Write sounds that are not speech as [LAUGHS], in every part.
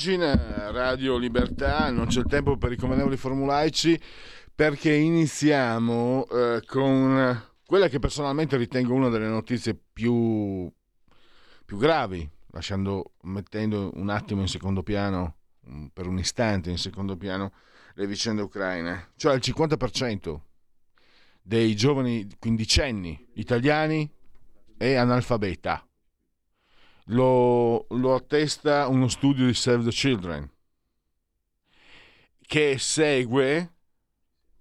Pagina Radio Libertà, non c'è il tempo per i convenevoli formulaici perché iniziamo eh, con quella che personalmente ritengo una delle notizie più, più gravi, lasciando, mettendo un attimo in secondo piano, per un istante in secondo piano, le vicende ucraine. Cioè il 50% dei giovani quindicenni italiani è analfabeta lo, lo attesta uno studio di Save the Children che segue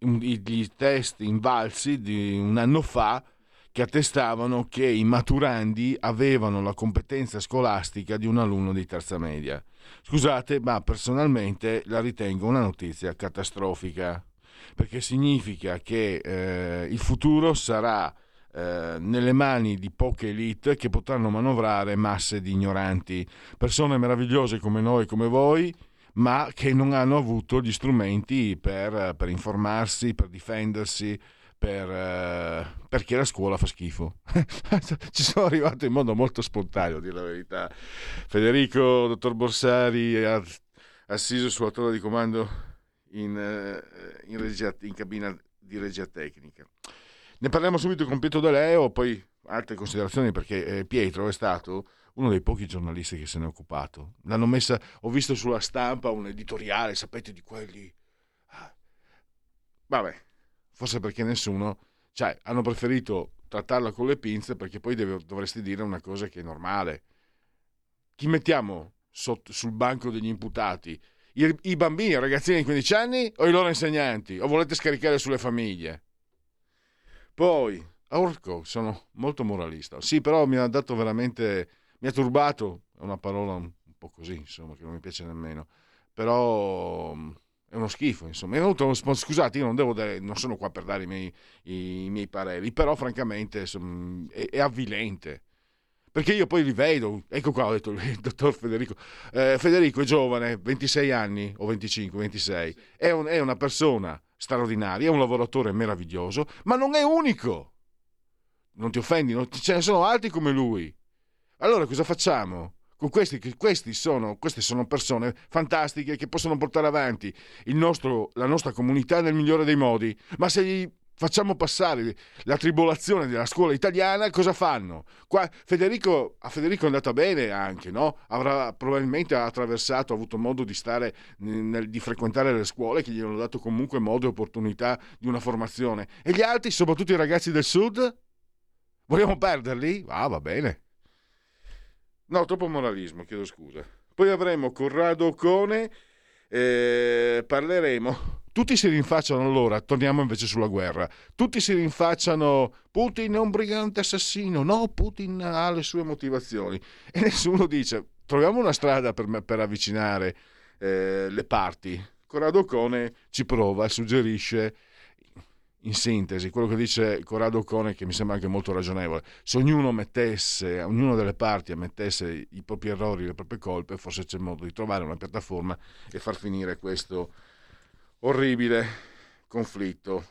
i test invalsi di un anno fa che attestavano che i maturandi avevano la competenza scolastica di un alunno di terza media. Scusate, ma personalmente la ritengo una notizia catastrofica, perché significa che eh, il futuro sarà eh, nelle mani di poche elite che potranno manovrare masse di ignoranti, persone meravigliose come noi, come voi, ma che non hanno avuto gli strumenti per, per informarsi, per difendersi, per, eh, perché la scuola fa schifo. [LAUGHS] Ci sono arrivato in modo molto spontaneo, a dire la verità. Federico, dottor Borsari, assiso sulla torre di comando in, eh, in, regia, in cabina di regia tecnica. Ne parliamo subito con Pietro De Leo, poi altre considerazioni perché eh, Pietro è stato uno dei pochi giornalisti che se ne è occupato. L'hanno messa, ho visto sulla stampa un editoriale, sapete di quelli. Ah. Vabbè, forse perché nessuno, cioè hanno preferito trattarla con le pinze perché poi deve, dovresti dire una cosa che è normale. Chi mettiamo sotto, sul banco degli imputati? I, I bambini, i ragazzini di 15 anni o i loro insegnanti? O volete scaricare sulle famiglie? Poi, Orco, sono molto moralista. Sì, però mi ha dato veramente, mi ha turbato, è una parola un, po' così, insomma, che non mi piace nemmeno. Però mm, è uno schifo, insomma. È venuto, scusate, io non, devo dare, non sono qua per dare i miei, i miei pareri, però francamente insomma, è, è, avvilente. Perché io poi li vedo, ecco qua ho detto il [LAUGHS] dottor Federico, eh, Federico è giovane, 26 anni o 25, 26, è, un, è una persona straordinaria, è un lavoratore meraviglioso, ma non è unico. Non ti offendi, non ce ne sono altri come lui. Allora cosa facciamo? Con questi, questi sono, queste sono persone fantastiche che possono portare avanti nostro, la nostra comunità nel migliore dei modi, ma se gli facciamo passare la tribolazione della scuola italiana, cosa fanno? Qua, Federico, a Federico è andata bene anche, no? Avrà probabilmente attraversato, avuto modo di stare, nel, di frequentare le scuole che gli hanno dato comunque modo e opportunità di una formazione. E gli altri, soprattutto i ragazzi del sud? Vogliamo perderli? Ah, va bene. No, troppo moralismo, chiedo scusa. Poi avremo Corrado Cone, eh, parleremo tutti si rinfacciano allora, torniamo invece sulla guerra, tutti si rinfacciano Putin è un brigante assassino, no, Putin ha le sue motivazioni. [LAUGHS] E nessuno dice troviamo una strada per, per avvicinare eh, le parti. Corrado Cone ci prova e suggerisce in sintesi, quello che dice Corrado Cone, che mi sembra anche molto ragionevole, se ognuno mettesse, ognuna delle parti ammettesse i propri errori, le proprie colpe, forse c'è modo di trovare una piattaforma e far finire questo orribile conflitto.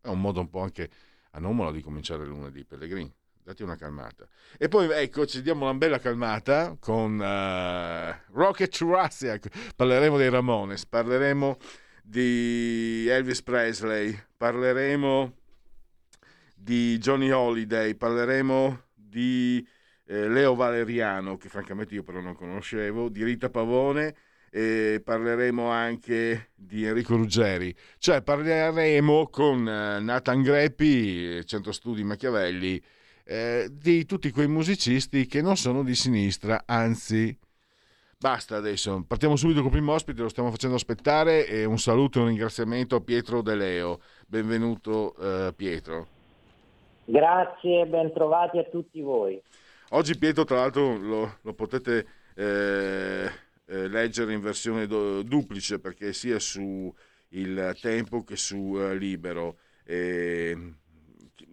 È un modo un po' anche anomalo di cominciare lunedì, Pellegrini. Dati una calmata. E poi ecco, ci diamo una bella calmata con uh, Rocket Jurassic. Parleremo dei Ramones, parleremo di Elvis Presley, parleremo di Johnny Holiday, parleremo di eh, Leo Valeriano, che francamente io però non conoscevo, di Rita Pavone e parleremo anche di Enrico Ruggeri, cioè parleremo con eh, Nathan Greppi, Centro Studi Machiavelli, eh, di tutti quei musicisti che non sono di sinistra, anzi Basta adesso, partiamo subito con il primo ospite, lo stiamo facendo aspettare e un saluto e un ringraziamento a Pietro De Leo. Benvenuto eh, Pietro. Grazie, ben trovati a tutti voi. Oggi Pietro tra l'altro lo, lo potete eh, eh, leggere in versione do, duplice perché sia su il tempo che su eh, libero.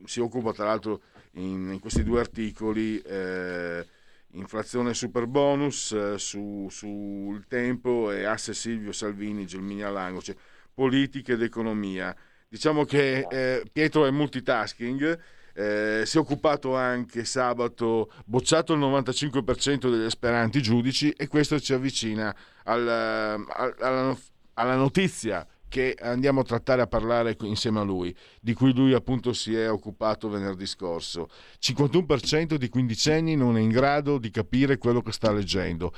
si occupa tra l'altro in, in questi due articoli eh, inflazione super bonus eh, su, sul tempo e asse Silvio Salvini, Gelmini Lango, cioè politica ed economia. Diciamo che eh, Pietro è multitasking, eh, si è occupato anche sabato, bocciato il 95% degli aspiranti giudici e questo ci avvicina al, alla, alla notizia che andiamo a trattare a parlare insieme a lui, di cui lui appunto si è occupato venerdì scorso. 51% di quindicenni non è in grado di capire quello che sta leggendo.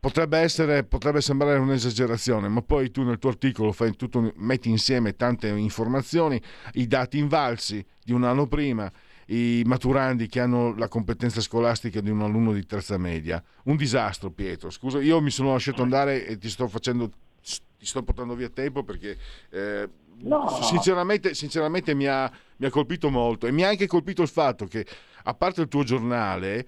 Potrebbe, essere, potrebbe sembrare un'esagerazione, ma poi tu nel tuo articolo tutto, metti insieme tante informazioni, i dati invalsi di un anno prima, i maturandi che hanno la competenza scolastica di un alunno di terza media. Un disastro, Pietro. Scusa, io mi sono lasciato andare e ti sto facendo ti sto portando via tempo perché eh, no. sinceramente, sinceramente mi, ha, mi, ha, colpito molto e mi ha anche colpito il fatto che a parte il tuo giornale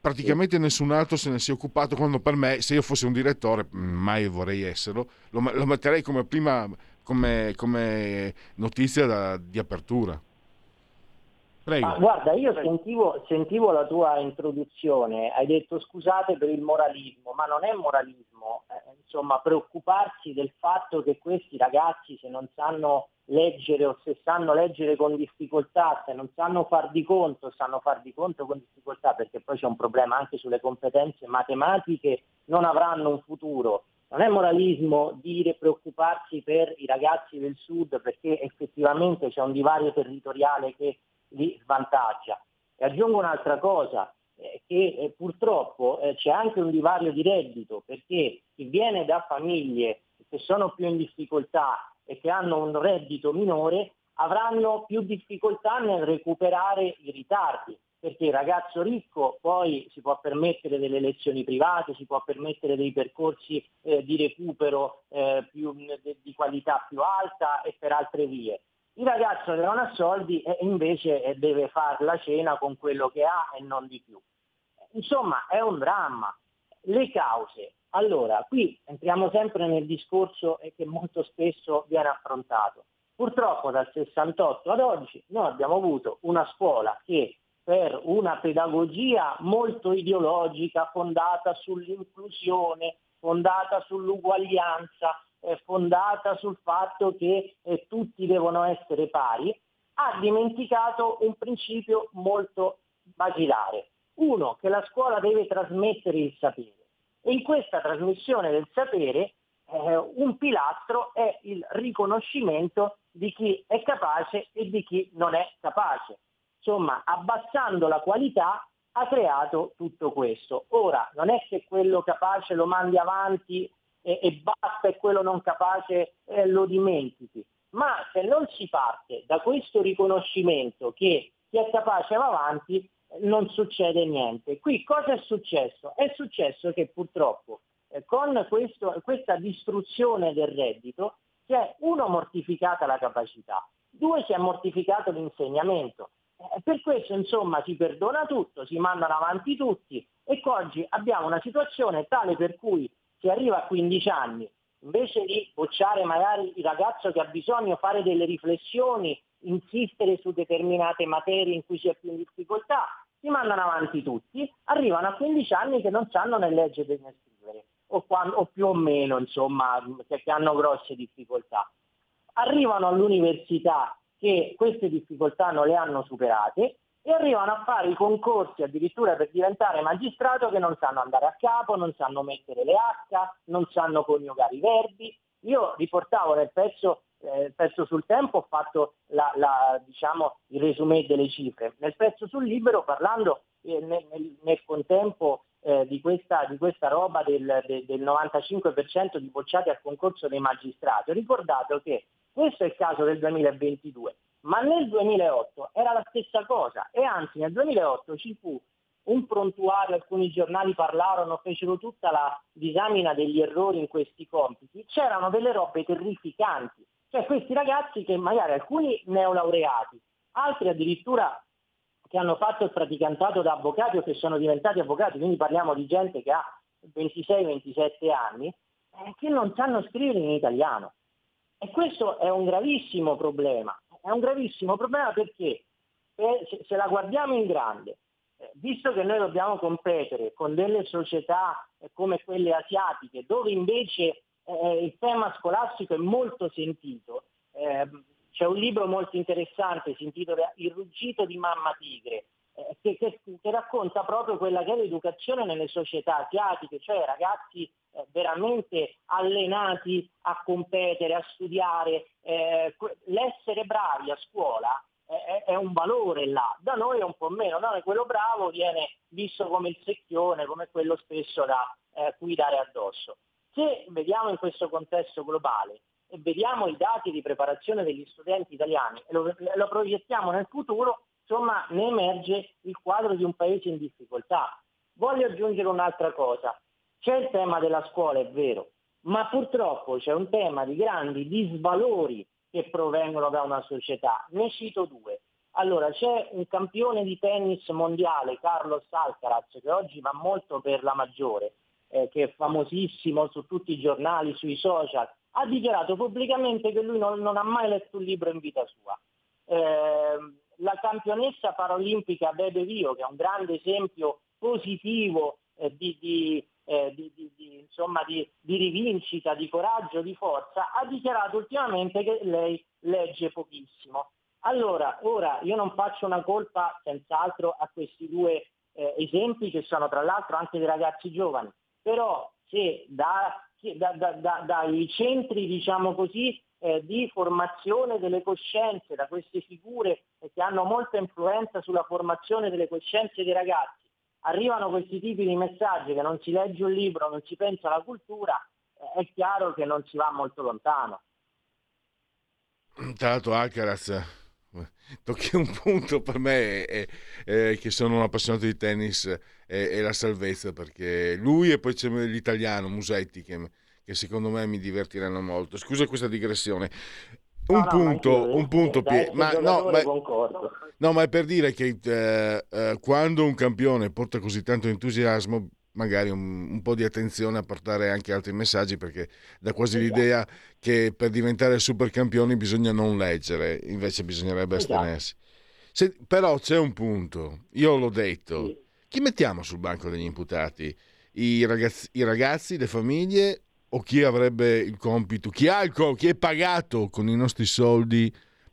praticamente nessun altro se ne sia occupato quando per me se io fossi un direttore mai vorrei esserlo lo, lo metterei come prima come, come notizia da, di apertura Prego. guarda, io sentivo, sentivo, la tua introduzione, hai detto scusate per il moralismo, ma non è moralismo, eh, insomma preoccuparsi del fatto che questi ragazzi se non sanno leggere o se sanno leggere con difficoltà, se non sanno far di conto, sanno far di conto con difficoltà perché poi c'è un problema anche sulle competenze matematiche, non avranno un futuro. Non è moralismo dire preoccuparsi per i ragazzi del sud perché effettivamente c'è un divario territoriale che li svantaggia. E aggiungo un'altra cosa, che eh, purtroppo eh, c'è anche un divario di reddito, perché chi viene da famiglie che sono più in difficoltà e che hanno un reddito minore avranno più difficoltà nel recuperare i ritardi, perché il ragazzo ricco poi si può permettere delle lezioni private, si può permettere dei percorsi eh, di recupero eh, più, di qualità più alta e per altre vie. Il ragazzo che non ha soldi e invece eh, deve fare la cena con quello che ha e non di più. Insomma, è un dramma. Le cause. Allora, qui entriamo sempre nel discorso che molto spesso viene affrontato. Purtroppo dal 68 ad oggi noi abbiamo avuto una scuola che per una pedagogia molto ideologica, fondata sull'inclusione, fondata sull'uguaglianza, eh, fondata sul fatto che eh, tutti devono essere pari, ha dimenticato un principio molto basilare. Uno, che la scuola deve trasmettere il sapere. E in questa trasmissione del sapere eh, un pilastro è il riconoscimento di chi è capace e di chi non è capace. Insomma, abbassando la qualità ha creato tutto questo. Ora, non è che quello capace lo mandi avanti e, e basta e quello non capace eh, lo dimentichi. Ma se non si parte da questo riconoscimento che chi è capace va avanti, non succede niente. Qui cosa è successo? È successo che purtroppo eh, con questo, questa distruzione del reddito si è uno mortificata la capacità, due si è mortificato l'insegnamento. Eh, per questo insomma si perdona tutto, si mandano avanti tutti e oggi abbiamo una situazione tale per cui si arriva a 15 anni, invece di bocciare magari il ragazzo che ha bisogno, fare delle riflessioni, insistere su determinate materie in cui si è più in difficoltà, si mandano avanti tutti, arrivano a 15 anni che non sanno né leggere né scrivere, o, quando, o più o meno, insomma, che hanno grosse difficoltà. Arrivano all'università che queste difficoltà non le hanno superate e arrivano a fare i concorsi addirittura per diventare magistrato che non sanno andare a capo, non sanno mettere le H, non sanno coniugare i verbi. Io riportavo nel pezzo, eh, pezzo sul tempo, ho fatto la, la, diciamo, il resume delle cifre. Nel pezzo sul libero, parlando eh, nel, nel, contempo eh, di, questa, di, questa, roba del, del, del 95% di bocciati al concorso dei magistrati, ho ricordato che questo è il caso del 2022 ma nel 2008 era la stessa cosa e anzi nel 2008 ci fu un prontuario, alcuni giornali parlarono, fecero tutta la disamina degli errori in questi compiti, c'erano delle robe terrificanti. Cioè questi ragazzi che magari alcuni neolaureati, altri addirittura che hanno fatto il praticantato da avvocati o che sono diventati avvocati, quindi parliamo di gente che ha 26-27 anni, eh, che non sanno scrivere in italiano. E questo è un gravissimo problema. È un gravissimo problema perché eh, se, se la guardiamo in grande, eh, visto che noi dobbiamo competere con delle società eh, come quelle asiatiche, dove invece eh, il tema scolastico è molto sentito, ehm, c'è un libro molto interessante, si intitola Il ruggito di mamma tigre, eh, che, che, che, racconta proprio quella che è l'educazione nelle società asiatiche, cioè ragazzi eh, veramente allenati a competere, a studiare, eh, l'essere bravi a scuola è, è, un valore là, da noi è un po' meno, da noi quello bravo viene visto come il secchione, come quello spesso da eh, cui dare addosso. Se vediamo in questo contesto globale e vediamo i dati di preparazione degli studenti italiani e lo, lo proiettiamo nel futuro, insomma ne emerge il quadro di un paese in difficoltà. Voglio aggiungere un'altra cosa. C'è il tema della scuola, è vero, ma purtroppo c'è un tema di grandi disvalori che provengono da una società. Ne cito due. Allora, c'è un campione di tennis mondiale, Carlos Alcaraz, che oggi va molto per la maggiore, eh, che è famosissimo su tutti i giornali, sui social, ha dichiarato pubblicamente che lui non, non ha mai letto un libro in vita sua. Eh, la campionessa paralimpica Bebe Vio, che è un grande esempio positivo eh, di, di, eh, di, insomma, di, rivincita, di coraggio, di forza, ha dichiarato ultimamente che lei legge pochissimo. Allora, ora io non faccio una colpa senz'altro a questi due eh, esempi che sono tra l'altro anche dei ragazzi giovani, però se da, da, da, dai centri, diciamo così, eh, di formazione delle coscienze, da queste figure che hanno molta influenza sulla formazione delle coscienze dei ragazzi, arrivano questi tipi di messaggi che non si legge un libro, non si pensa alla cultura, eh, è chiaro che non si va molto lontano. Tra l'altro Alcaraz tocchi un punto per me è, è, che sono un appassionato di tennis è, è, la salvezza perché lui e poi c'è l'italiano Musetti che, che secondo me mi divertiranno molto scusa questa digressione un no, punto, no, un punto, Pie- ma, no, ma, no, ma è per dire che eh, eh, quando un campione porta così tanto entusiasmo, magari un, un, po' di attenzione a portare anche altri messaggi, perché dà quasi esatto. l'idea che per diventare super campioni bisogna non leggere, invece bisognerebbe esatto. astenersi. Se, però c'è un punto, io l'ho detto, sì. chi mettiamo sul banco degli imputati? I ragazzi, I ragazzi, le famiglie o chi avrebbe il compito, chi, ha il, chi è pagato con i nostri soldi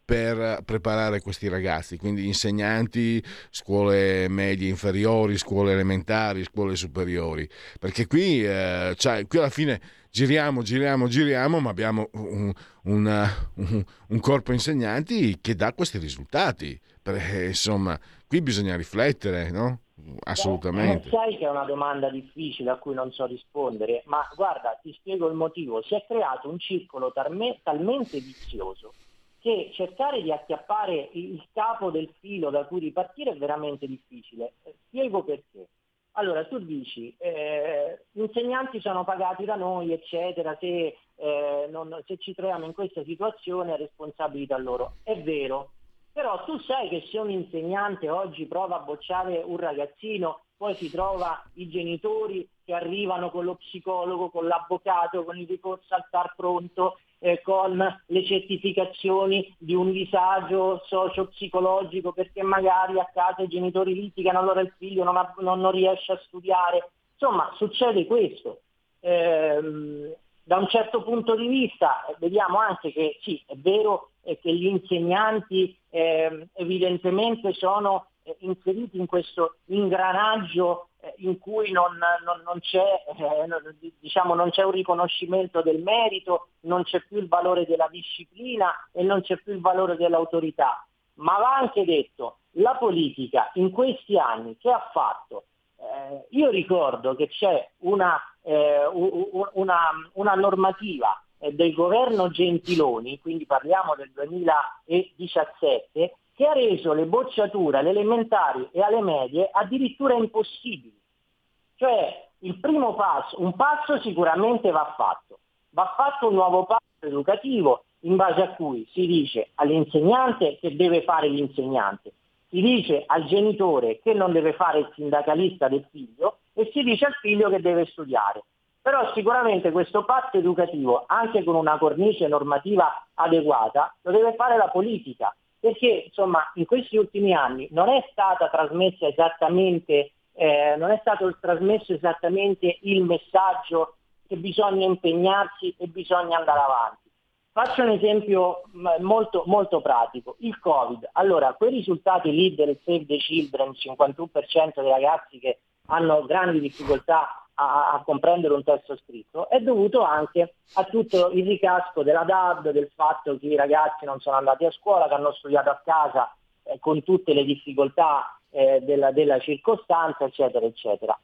per preparare questi ragazzi, quindi insegnanti, scuole medie inferiori, scuole elementari, scuole superiori, perché qui, eh, cioè, qui alla fine giriamo, giriamo, giriamo, ma abbiamo un, un, un, un corpo insegnanti che dà questi risultati, perché, insomma, qui bisogna riflettere, no? Assolutamente. Eh, sai che è una domanda difficile a cui non so rispondere, ma guarda, ti spiego il motivo. Si è creato un circolo talme, talmente vizioso che cercare di acchiappare il capo del filo da cui ripartire è veramente difficile. Eh, spiego perché. Allora, tu dici, eh, gli insegnanti sono pagati da noi, eccetera, se, eh, non, se ci troviamo in questa situazione è responsabilità loro. È vero, però tu sai che se un insegnante oggi prova a bocciare un ragazzino, poi si trova i genitori che arrivano con lo psicologo, con l'avvocato, con il ricorso al TAR pronto, eh, con le certificazioni di un disagio socio-psicologico perché magari a casa i genitori litigano, allora il figlio non, ha, non, non riesce a studiare. Insomma, succede questo. Eh, da un certo punto di vista vediamo anche che sì, è vero eh, che gli insegnanti eh, evidentemente sono eh, inseriti in questo ingranaggio eh, in cui non, non, non, c'è, eh, diciamo, non, c'è, un riconoscimento del merito, non c'è più il valore della disciplina e non c'è più il valore dell'autorità. Ma va anche detto, la politica in questi anni che ha fatto? Eh, io ricordo che c'è una, eh, una, una normativa eh, del governo Gentiloni, quindi parliamo del 2017, che ha reso le bocciature alle elementari e alle medie addirittura impossibili. Cioè il primo passo, un passo sicuramente va fatto, va fatto un nuovo passo educativo in base a cui si dice all'insegnante che deve fare l'insegnante, si dice al genitore che non deve fare il sindacalista del figlio e si dice al figlio che deve studiare. Però sicuramente questo patto educativo, anche con una cornice normativa adeguata, lo deve fare la politica, perché insomma in questi ultimi anni non è eh, non è stato trasmesso esattamente il messaggio che bisogna impegnarsi e bisogna andare avanti. Faccio un esempio molto, molto pratico, il Covid. Allora, quei risultati lì del Save the Children, 51% dei ragazzi che hanno grandi difficoltà a, a, comprendere un testo scritto, è dovuto anche a tutto il ricasco della DAD, del fatto che i ragazzi non sono andati a scuola, che hanno studiato a casa eh, con tutte le difficoltà eh, della, della circostanza, eccetera, eccetera.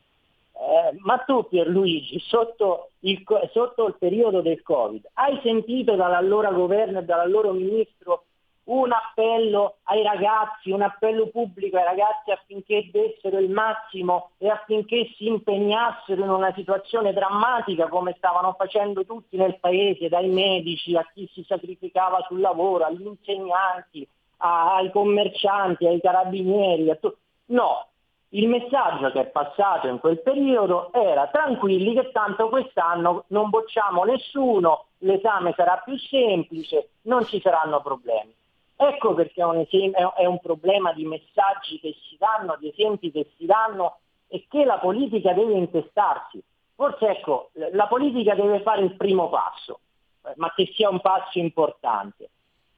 Eh, ma tu Pierluigi, sotto il, sotto il periodo del Covid, hai sentito dall'allora governo e dall'allora ministro un appello ai ragazzi, un appello pubblico ai ragazzi affinché dessero il massimo e affinché si impegnassero in una situazione drammatica come stavano facendo tutti nel paese, dai medici a chi si sacrificava sul lavoro, agli insegnanti, ai commercianti, ai carabinieri. A tu- no, il messaggio che è passato in quel periodo era tranquilli che tanto quest'anno non bocciamo nessuno, l'esame sarà più semplice, non ci saranno problemi. Ecco perché è un, esempio, è un problema di messaggi che si danno, di esempi che si danno e che la politica deve intestarsi. Forse ecco, la politica deve fare il primo passo, eh, ma che sia un passo importante.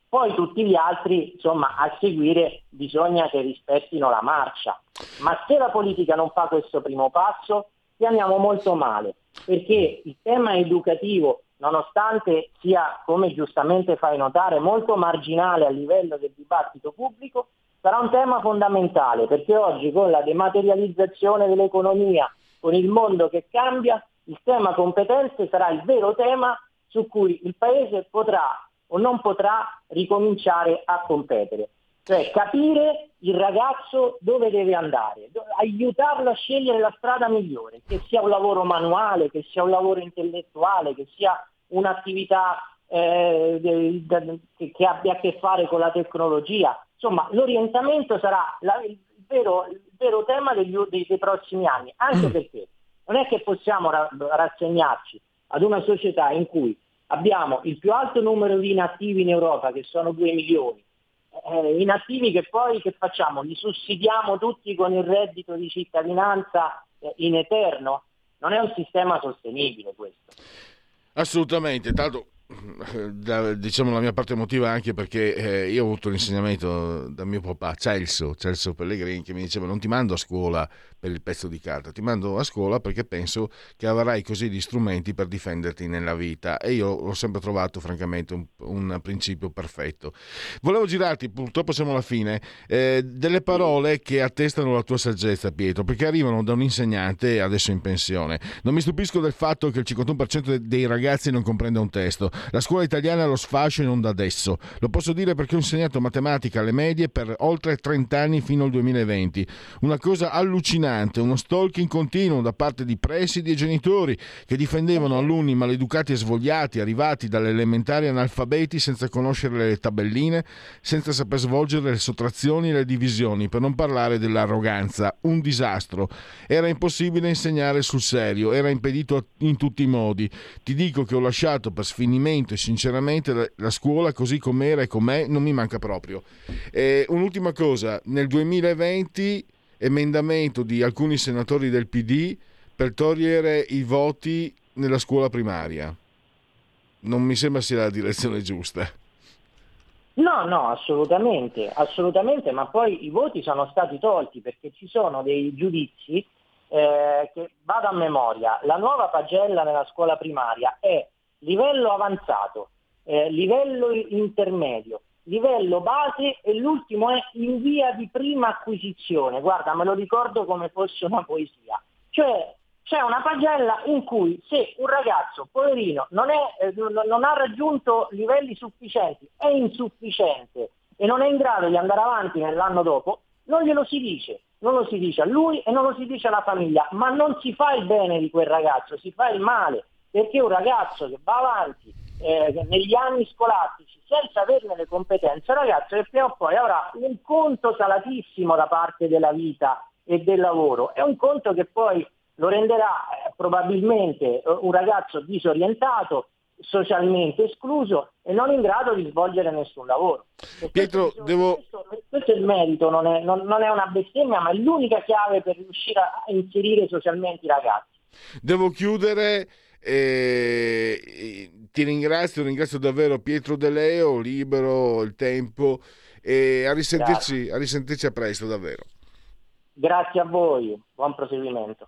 Poi tutti gli altri, insomma, a seguire bisogna che rispettino la marcia. Ma se la politica non fa questo primo passo, stiamo molto male, perché il tema educativo nonostante sia, come giustamente fai notare, molto marginale a livello del dibattito pubblico, sarà un tema fondamentale perché oggi con la dematerializzazione dell'economia, con il mondo che cambia, il tema competenze sarà il vero tema su cui il Paese potrà o non potrà ricominciare a competere. Cioè capire il ragazzo dove deve andare, aiutarlo a scegliere la strada migliore, che sia un lavoro manuale, che sia un lavoro intellettuale, che sia un'attività eh, che abbia a che fare con la tecnologia. Insomma, l'orientamento sarà la, il, vero, il, vero, tema degli, dei, dei, prossimi anni, anche mm. perché non è che possiamo ra- rassegnarci ad una società in cui abbiamo il più alto numero di inattivi in Europa, che sono 2 milioni, eh, inattivi che poi che facciamo? Li sussidiamo tutti con il reddito di cittadinanza eh, in eterno? Non è un sistema sostenibile questo. Assolutamente, tanto da, diciamo la mia parte emotiva anche perché eh, io ho avuto l'insegnamento da mio papà Celso, Celso Pellegrini che mi diceva non ti mando a scuola per il pezzo di carta, ti mando a scuola perché penso che avrai così gli strumenti per difenderti nella vita e io l'ho sempre trovato francamente un, un principio perfetto. Volevo girarti, purtroppo siamo alla fine, eh, delle parole che attestano la tua saggezza Pietro, perché arrivano da un insegnante adesso in pensione. Non mi stupisco del fatto che il 51% dei ragazzi non comprenda un testo. La scuola italiana lo sfascio e non da adesso. Lo posso dire perché ho insegnato matematica alle medie per oltre 30 anni fino al 2020. Una cosa allucinante, uno stalking continuo da parte di presidi e genitori che difendevano alunni maleducati e svogliati arrivati dalle elementari analfabeti senza conoscere le tabelline, senza saper svolgere le sottrazioni e le divisioni, per non parlare dell'arroganza. Un disastro. Era impossibile insegnare sul serio, era impedito in tutti i modi. Ti dico che ho lasciato per sfinimento e sinceramente la, la scuola così com'era e com'è non mi manca proprio. E un'ultima cosa, nel 2020 emendamento di alcuni senatori del PD per togliere i voti nella scuola primaria. Non mi sembra sia la direzione giusta. No, no, assolutamente, assolutamente, ma poi i voti sono stati tolti perché ci sono dei giudizi eh, che vado a memoria. La nuova pagella nella scuola primaria è livello avanzato, eh, livello intermedio, livello base e l'ultimo è in via di prima acquisizione. Guarda, me lo ricordo come fosse una poesia. Cioè c'è una pagella in cui se un ragazzo, poverino, non, è, eh, non ha raggiunto livelli sufficienti, è insufficiente e non è in grado di andare avanti nell'anno dopo, non glielo si dice, non lo si dice a lui e non lo si dice alla famiglia, ma non si fa il bene di quel ragazzo, si fa il male, perché un ragazzo che va avanti eh, negli anni scolastici senza averne le competenze, un ragazzo che prima o poi avrà un conto salatissimo da parte della vita e del lavoro, è un conto che poi lo renderà eh, probabilmente eh, un ragazzo disorientato, socialmente escluso e non in grado di svolgere nessun lavoro. Pietro, questo, devo... questo, questo, è il merito, non è, non, non è una bestemmia, ma è l'unica chiave per riuscire a inserire socialmente i ragazzi. Devo chiudere. Eh, ti ringrazio, ringrazio davvero Pietro De Leo, libero il tempo e a risentirci, a risentirci a presto davvero. Grazie a voi, buon proseguimento.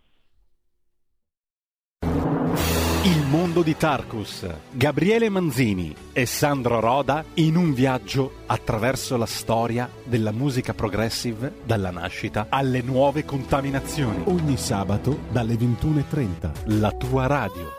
Il mondo di Tarkus, Gabriele Manzini e Sandro Roda in un viaggio attraverso la storia della musica progressive dalla nascita alle nuove contaminazioni. Ogni sabato dalle 21.30. La tua radio.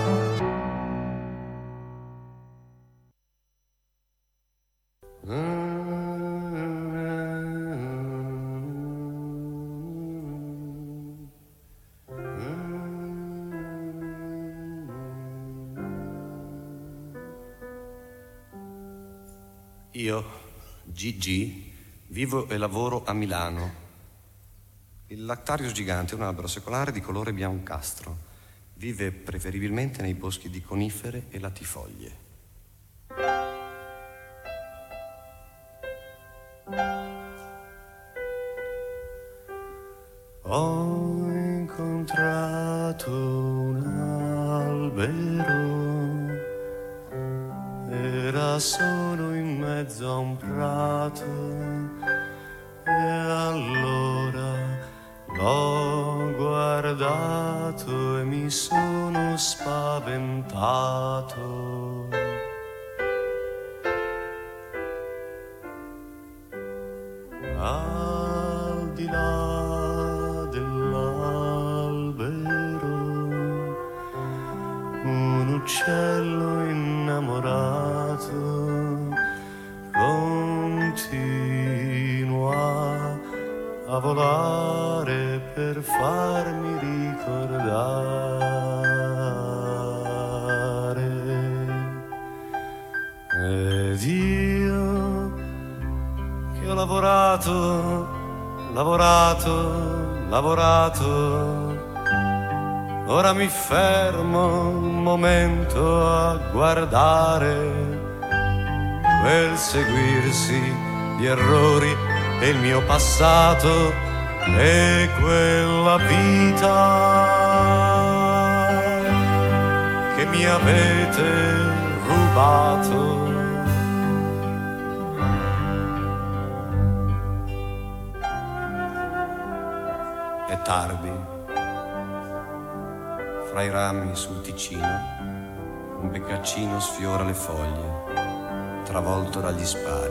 Io, Gigi, vivo e lavoro a Milano. Il Lactarius gigante è un albero secolare di colore biancastro. Vive preferibilmente nei boschi di conifere e latifoglie. Ho incontrato un albero era solo in mezzo a un prato e allora l'ho guardato e mi sono spaventato. Al di là dell'albero un uccello innamorato continua a volare per farmi ricordare. Lavorato, lavorato, lavorato Ora mi fermo un momento a guardare quel seguirsi di errori il mio passato e quella vita che mi avete rubato. Tardi fra i rami sul Ticino, un beccaccino sfiora le foglie, travolto dagli spari.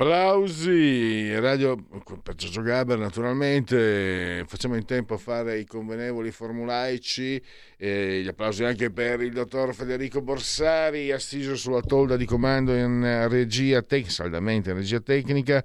Applausi, radio per Giorgio Gaber naturalmente, facciamo in tempo a fare i convenevoli formulaici, e gli applausi anche per il dottor Federico Borsari, assiso sulla tolda di comando in regia tecnica, saldamente in regia tecnica.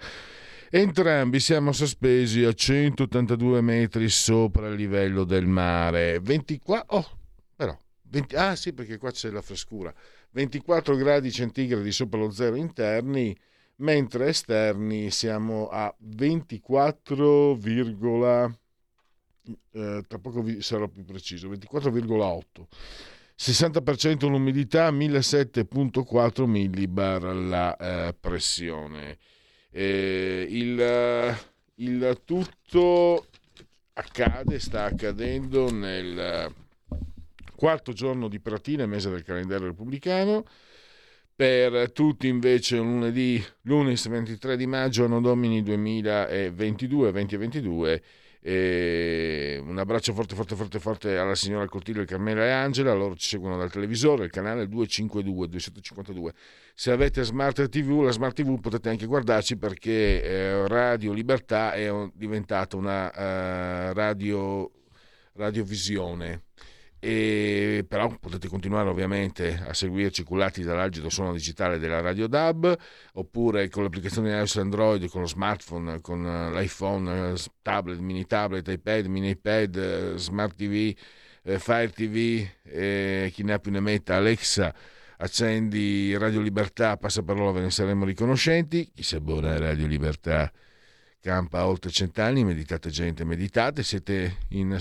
Entrambi siamo sospesi a 182 metri sopra il livello del mare. 24, oh, però, 20, ah sì perché qua c'è la frescura. 24 gradi centigradi sopra lo zero interni, mentre esterni siamo a 24, eh, tra poco vi sarò più preciso, 24,8. 60% l'umidità, 1007.4 millibar la eh, pressione. Eh, il, il, tutto accade, sta accadendo nel quarto giorno di Pratina, mese del calendario repubblicano per tutti invece lunedì, lunedì 23 di maggio, anno domini 2022, 2022. E un abbraccio forte, forte, forte, forte alla signora Cottilio, Carmela e Angela. Loro ci seguono dal televisore, il canale 252, 252. Se avete Smart TV, la Smart TV potete anche guardarci perché eh, Radio Libertà è diventata una uh, radio, radiovisione e però potete continuare ovviamente a seguirci cullati dall'algido suono digitale della Radio DAB oppure con l'applicazione iOS Android con lo smartphone, con l'iPhone, tablet, mini tablet, iPad, mini iPad, Smart TV, eh, Fire TV, eh, chi ne ha più ne metta, Alexa accendi Radio Libertà, passa parola, ve ne saremo riconoscenti, chi si abbona a Radio Libertà campa oltre cent'anni, meditate gente, meditate, siete in,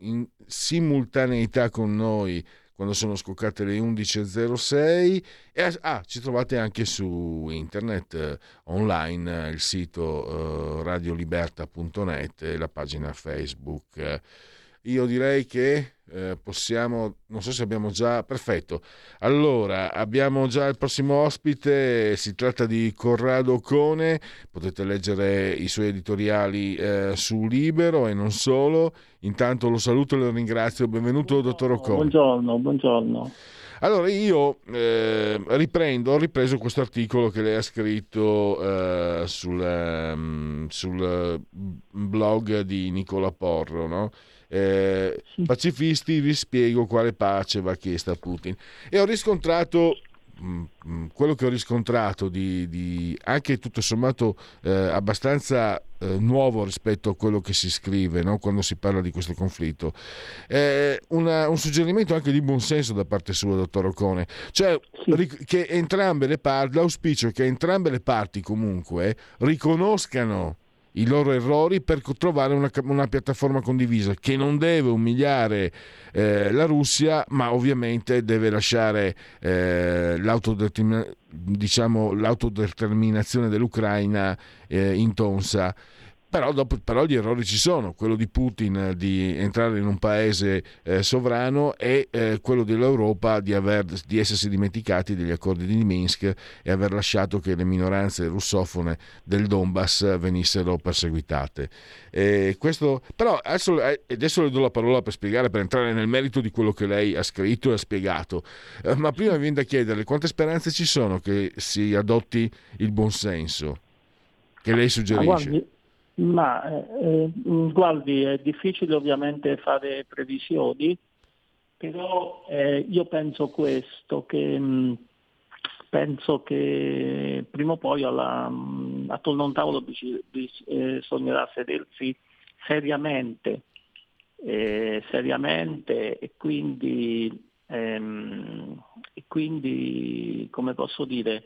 in simultaneità con noi quando sono scoccate le 11.06 e ah, ci trovate anche su internet eh, online il sito eh, radioliberta.net e la pagina Facebook. Io direi che eh, possiamo, non so se abbiamo già, perfetto. Allora, abbiamo già il prossimo ospite, si tratta di Corrado Cone, potete leggere i suoi editoriali eh, su Libero e non solo. Intanto lo saluto e lo ringrazio. Benvenuto, dottor Ocone. Buongiorno, buongiorno. Allora io eh, riprendo, ho ripreso questo articolo che lei ha scritto eh, sul, um, sul, blog di Nicola Porro, no? Eh, pacifisti vi spiego quale pace va chiesta a Putin. E ho riscontrato mm, mm, quello che ho riscontrato di, di anche tutto sommato eh, abbastanza eh, nuovo rispetto a quello che si scrive no? quando si parla di questo conflitto eh, una, un suggerimento anche di buonsenso da parte sua dottor Ocone cioè che entrambe le parti l'auspicio che entrambe le parti comunque riconoscano i loro errori per trovare una, una piattaforma condivisa che non deve umiliare eh, la Russia, ma ovviamente deve lasciare eh, l'autodetermin- diciamo, l'autodeterminazione dell'Ucraina eh, intonsa. Però, dopo, però, gli errori ci sono, quello di Putin di entrare in un paese eh, sovrano e eh, quello dell'Europa di, aver, di, essersi dimenticati degli accordi di Minsk e aver lasciato che le minoranze russofone del Donbass venissero perseguitate. E questo, però adesso, eh, adesso, le do la parola per spiegare, per entrare nel merito di quello che lei ha scritto e ha spiegato, eh, ma prima viene da chiederle quante speranze ci sono che si adotti il buonsenso che lei suggerisce. Ma eh, mm, guardi, è difficile ovviamente fare previsioni, però eh, io penso questo, che mh, mm, penso che prima o poi alla, mh, mm, attorno a un tavolo bisognerà eh, sedersi seriamente, eh, seriamente e quindi, ehm, e quindi, come posso dire,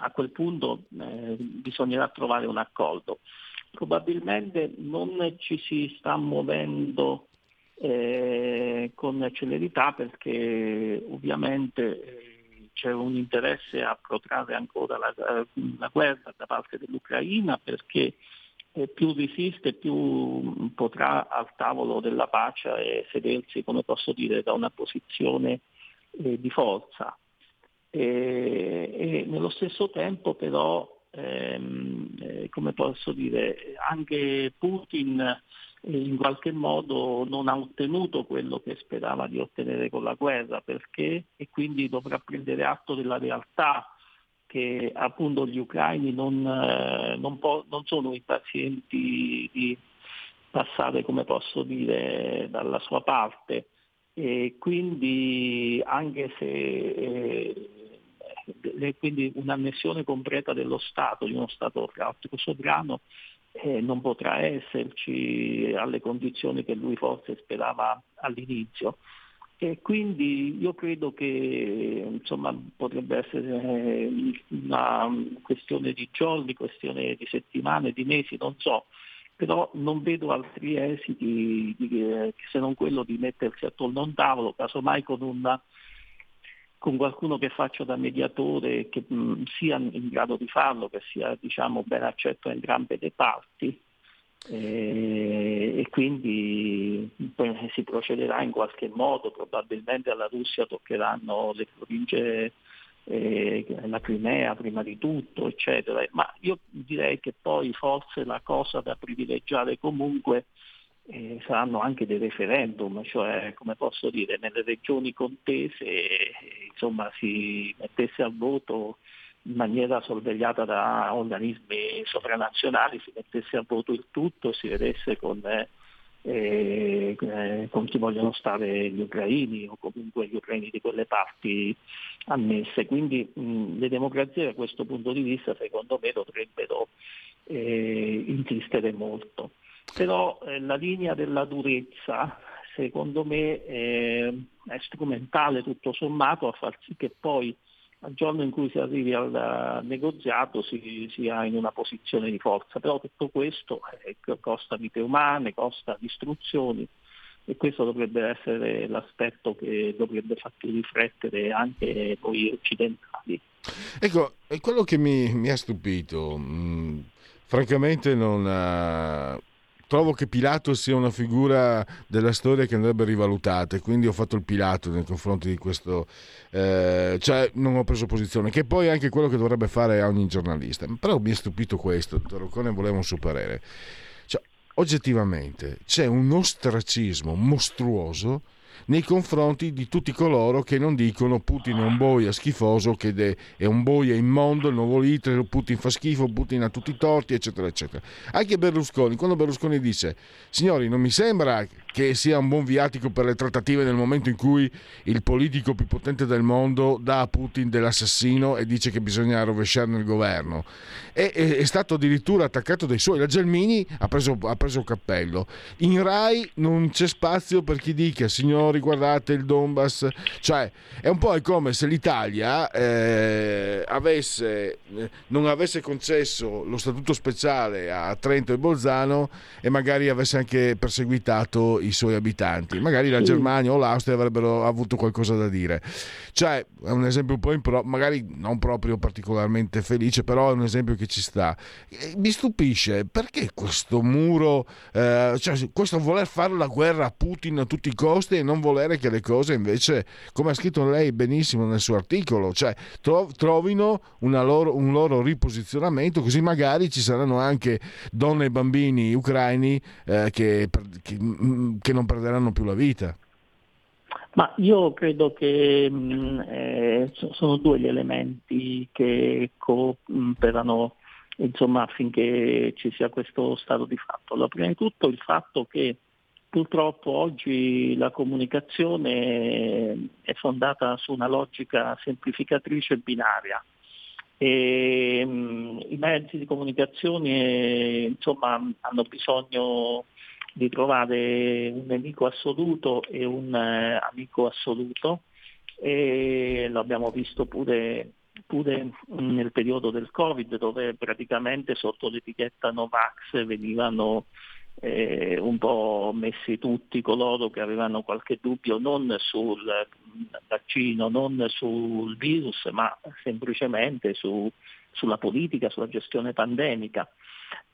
a quel punto eh, bisognerà trovare un accordo. Probabilmente non ci si sta muovendo eh, con celerità perché ovviamente eh, c'è un interesse a protrarre ancora la, la guerra da parte dell'Ucraina perché eh, più resiste più potrà al tavolo della pace sedersi, come posso dire, da una posizione eh, di forza e, e nello stesso tempo però, ehm, eh, come posso dire, anche Putin eh, in qualche modo non ha ottenuto quello che sperava di ottenere con la guerra perché? E quindi dovrà prendere atto della realtà che appunto gli ucraini non, eh, non, po- non sono impazienti di passare, come posso dire, dalla sua parte. E quindi anche se eh, quindi un'annessione completa dello Stato, di uno Stato sovrano, eh, non potrà esserci alle condizioni che lui forse sperava all'inizio. E quindi io credo che insomma, potrebbe essere eh, una questione di giorni, questione di settimane, di mesi, non so, però non vedo altri esiti di, se non quello di mettersi attorno a un tavolo, casomai con, una, con qualcuno che faccia da mediatore, che mh, sia in grado di farlo, che sia diciamo, ben accetto a entrambe le parti e, e quindi poi si procederà in qualche modo, probabilmente alla Russia toccheranno le province, eh, la Crimea prima di tutto, eccetera. Ma io direi che poi forse la cosa da privilegiare comunque eh, saranno anche dei referendum, cioè come posso dire, nelle regioni contese insomma, si mettesse al voto in maniera sorvegliata da organismi sovranazionali si mettesse a voto il tutto si vedesse con, eh, eh, con chi vogliono stare gli ucraini o comunque gli ucraini di quelle parti annesse. Quindi mh, le democrazie da questo punto di vista secondo me dovrebbero eh, insistere molto. Però eh, la linea della durezza secondo me è strumentale tutto sommato a far sì che poi al giorno in cui si arrivi al negoziato si sia in una posizione di forza, però tutto questo eh, costa vite umane, costa distruzioni e questo dovrebbe essere l'aspetto che dovrebbe farci riflettere anche noi occidentali. Ecco, è quello che mi, mi ha stupito. Mm, francamente non, uh, trovo che Pilato sia una figura della storia che andrebbe rivalutata e quindi ho fatto il Pilato nei confronti di questo, eh, cioè non ho preso posizione, che poi è anche quello che dovrebbe fare ogni giornalista. Però mi è stupito questo, Roccone voleva un supererede. Cioè, oggettivamente c'è un ostracismo mostruoso nei confronti di tutti coloro che non dicono Putin è un boia schifoso, che è un boia immondo, il nuovo Hitler, Putin fa schifo, Putin ha tutti i torti, eccetera, eccetera. Anche Berlusconi, quando Berlusconi dice, signori, non mi sembra che sia un buon viatico per le trattative nel momento in cui il politico più potente del mondo dà a Putin dell'assassino e dice che bisogna rovesciarne il governo. E, è, è stato addirittura attaccato dai suoi. La Gelmini ha preso, ha preso cappello. In Rai non c'è spazio per chi dica, signori, guardate il Donbass. Cioè, è un po' come se l'Italia eh, avesse, non avesse concesso lo statuto speciale a Trento e Bolzano e magari avesse anche perseguitato i suoi abitanti. Magari la Germania o l'Austria avrebbero avuto qualcosa da dire. Cioè, è un esempio un po' impro- magari non proprio particolarmente felice, però è un esempio che ci sta. Mi stupisce perché questo muro, eh, cioè questo voler fare la guerra a Putin a tutti i costi e non volere che le cose invece, come ha scritto lei benissimo nel suo articolo, cioè tro- trovino loro, un loro riposizionamento, così magari ci saranno anche donne e bambini ucraini eh, che, che, mm, che non perderanno più la vita. Ma io credo che mh, mm, eh, sono due gli elementi che cooperano insomma, affinché ci sia questo stato di fatto. Allora, prima di tutto il fatto che purtroppo oggi la comunicazione è fondata su una logica semplificatrice binaria. E, mh, mm, I mezzi di comunicazione insomma, hanno bisogno di trovare un nemico assoluto e un eh, amico assoluto e lo abbiamo visto pure, pure, nel periodo del Covid dove praticamente sotto l'etichetta Novax venivano eh, un po' messi tutti coloro che avevano qualche dubbio non sul vaccino, non sul virus, ma semplicemente su, sulla politica, sulla gestione pandemica.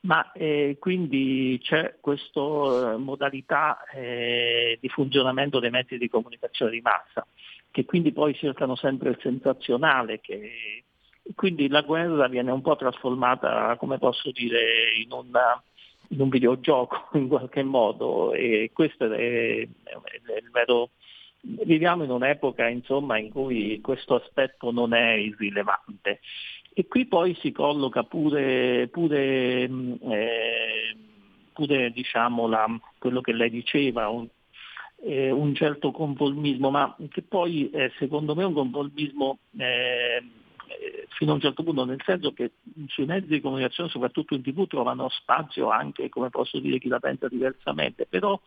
Ma eh, quindi c'è questa eh, modalità eh, di funzionamento dei mezzi di comunicazione di massa, che quindi poi cercano sempre il sensazionale, che, quindi la guerra viene un po' trasformata, come posso dire, in, una, in un videogioco [LAUGHS] in qualche modo e questo è, è, è il vero... Viviamo in un'epoca insomma, in cui questo aspetto non è irrilevante. E qui poi si colloca pure, pure, mm, eh, pure diciamo, la, quello che lei diceva, un, eh, un, certo conformismo, ma che poi eh, secondo me è un conformismo eh, fino a un certo punto, nel senso che sui mezzi di comunicazione, soprattutto in tv, trovano spazio anche, come posso dire, chi la pensa diversamente, però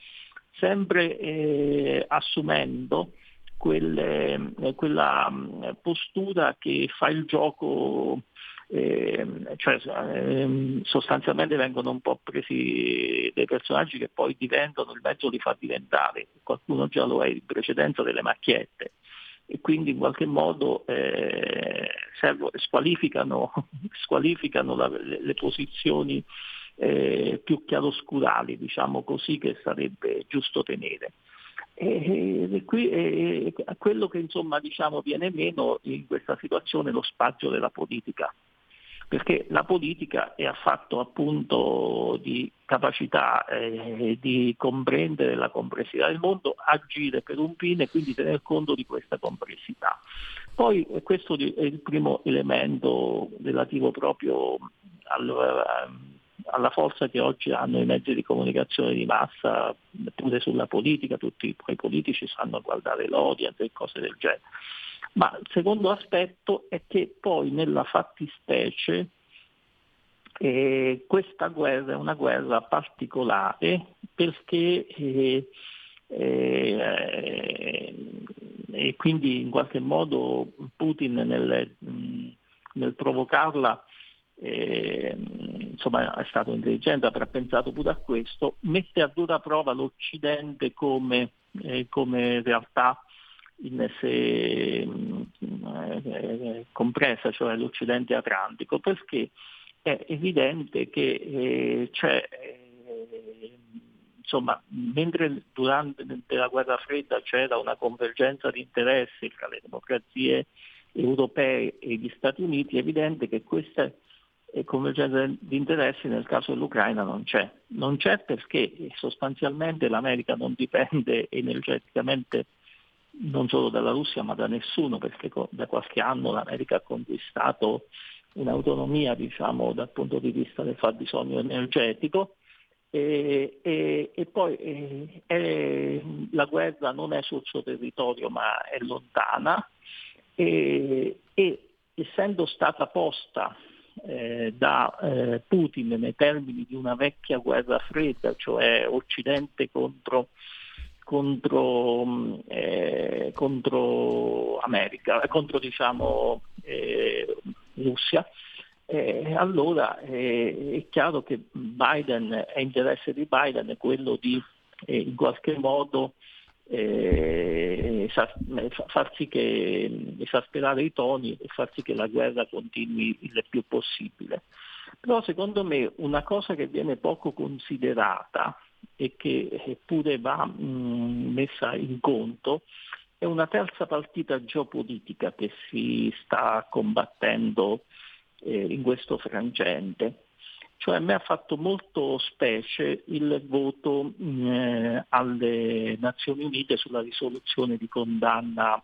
sempre eh, assumendo quelle, eh, quella mm, postura che fa il gioco eh, cioè, eh, sostanzialmente vengono un po' presi dei personaggi che poi diventano il mezzo di far diventare, qualcuno già lo è in precedenza delle macchiette e quindi in qualche modo eh, squalificano, [LAUGHS] squalificano la, le, le, posizioni eh, più chiaroscurali, diciamo così, che sarebbe giusto tenere. E, e qui è, quello che insomma diciamo, viene meno in questa situazione lo spazio della politica perché la politica è affatto appunto di capacità eh, di comprendere la complessità del mondo, agire per un fine e quindi tener conto di questa complessità. Poi eh, questo è il primo elemento relativo proprio al, alla forza che oggi hanno i mezzi di comunicazione di massa, pure sulla politica, tutti i politici sanno guardare l'audience e cose del genere. Ma il secondo aspetto è che poi nella fattispecie eh, questa guerra è una guerra particolare perché eh, eh, e quindi in qualche modo Putin nel, nel provocarla eh, insomma è stato intelligente, avrà pensato pure a questo, mette a dura prova l'Occidente come, eh, come realtà in sé eh, compresa, cioè l'Occidente atlantico, perché è evidente che eh, c'è, eh, insomma, mentre durante la guerra fredda c'era una convergenza di interessi tra le democrazie europee e gli Stati Uniti, è evidente che questa eh, convergenza di interessi nel caso dell'Ucraina non c'è. Non c'è perché sostanzialmente l'America non dipende [LAUGHS] energeticamente non solo dalla Russia ma da nessuno, perché da qualche anno l'America ha conquistato un'autonomia diciamo, dal punto di vista del fabbisogno energetico. E, e, e poi eh, è, la guerra non è sul suo territorio ma è lontana. E, e essendo stata posta eh, da eh, Putin nei termini di una vecchia guerra fredda, cioè Occidente contro contro, eh, contro America, contro diciamo, eh, Russia, eh, allora eh, è chiaro che Biden, è interesse di Biden quello di eh, in qualche modo eh, far sì che esasperare i toni e far sì che la guerra continui il più possibile. Però secondo me una cosa che viene poco considerata e che pure va mh, messa in conto è una terza partita geopolitica che si sta combattendo eh, in questo frangente. Cioè a me ha fatto molto specie il voto eh, alle Nazioni Unite sulla risoluzione di condanna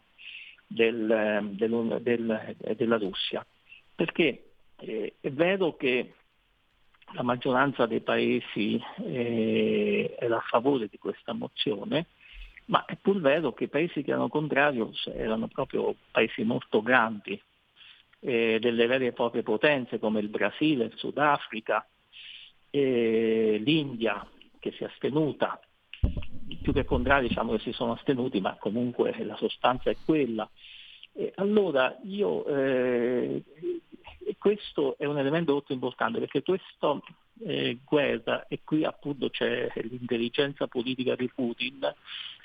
del, del, del, della Russia, perché eh, è vero che la maggioranza dei paesi eh, era a favore di questa mozione, ma è pur vero che i paesi che erano contrari erano proprio paesi molto grandi, eh, delle vere e proprie potenze come il Brasile, il Sudafrica, eh, l'India che si è astenuta, più che contrari diciamo che si sono astenuti, ma comunque la sostanza è quella. Allora io eh, questo è un elemento molto importante perché questa eh, guerra, e qui appunto c'è l'intelligenza politica di Putin,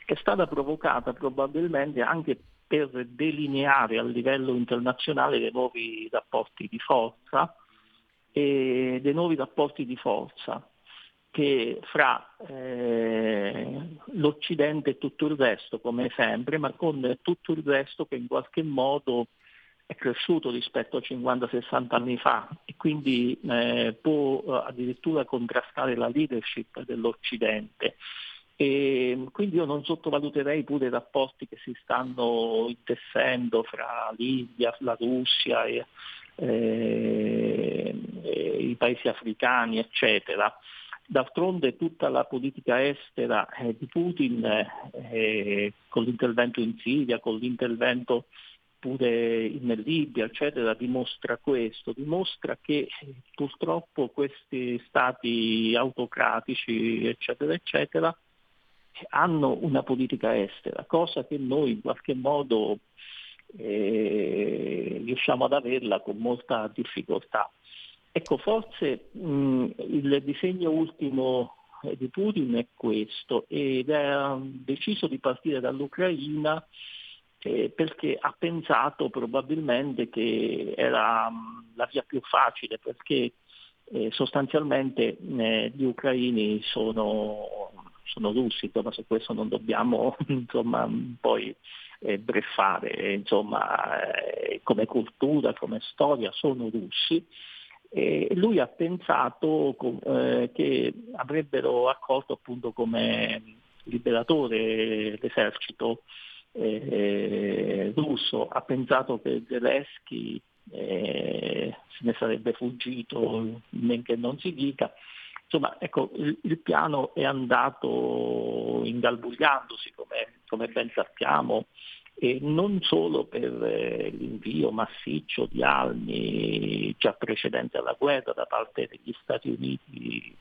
è stata provocata probabilmente anche per delineare a livello internazionale dei nuovi rapporti di forza, e dei nuovi rapporti di forza che fra eh, l'Occidente e tutto il resto, come sempre, ma con tutto il resto che in qualche modo è cresciuto rispetto a 50-60 anni fa e quindi eh, può eh, addirittura contrastare la leadership dell'Occidente. E quindi io non sottovaluterei pure i rapporti che si stanno intessendo fra l'India, la Russia e eh, i paesi africani, eccetera. D'altronde tutta la politica estera eh, di Putin, eh, con l'intervento in Siria, con l'intervento pure in Libia, eccetera, dimostra questo, dimostra che purtroppo questi stati autocratici, eccetera, eccetera, hanno una politica estera, cosa che noi in qualche modo eh, riusciamo ad averla con molta difficoltà. Ecco, forse mh, il disegno ultimo di Putin è questo ed ha deciso di partire dall'Ucraina eh, perché ha pensato probabilmente che era mh, la via più facile perché eh, sostanzialmente eh, gli ucraini sono, sono russi, ma su questo non dobbiamo [LAUGHS] insomma, poi eh, breffare, insomma, eh, come cultura, come storia sono russi. E lui ha pensato eh, che avrebbero accolto appunto come liberatore l'esercito eh, russo, ha pensato che Zelensky eh, se ne sarebbe fuggito, men che non si dica. Insomma, ecco, il, il piano è andato ingalbugliandosi, come, come ben sappiamo, e non solo per eh, l'invio massiccio di armi già precedente alla guerra da parte degli Stati Uniti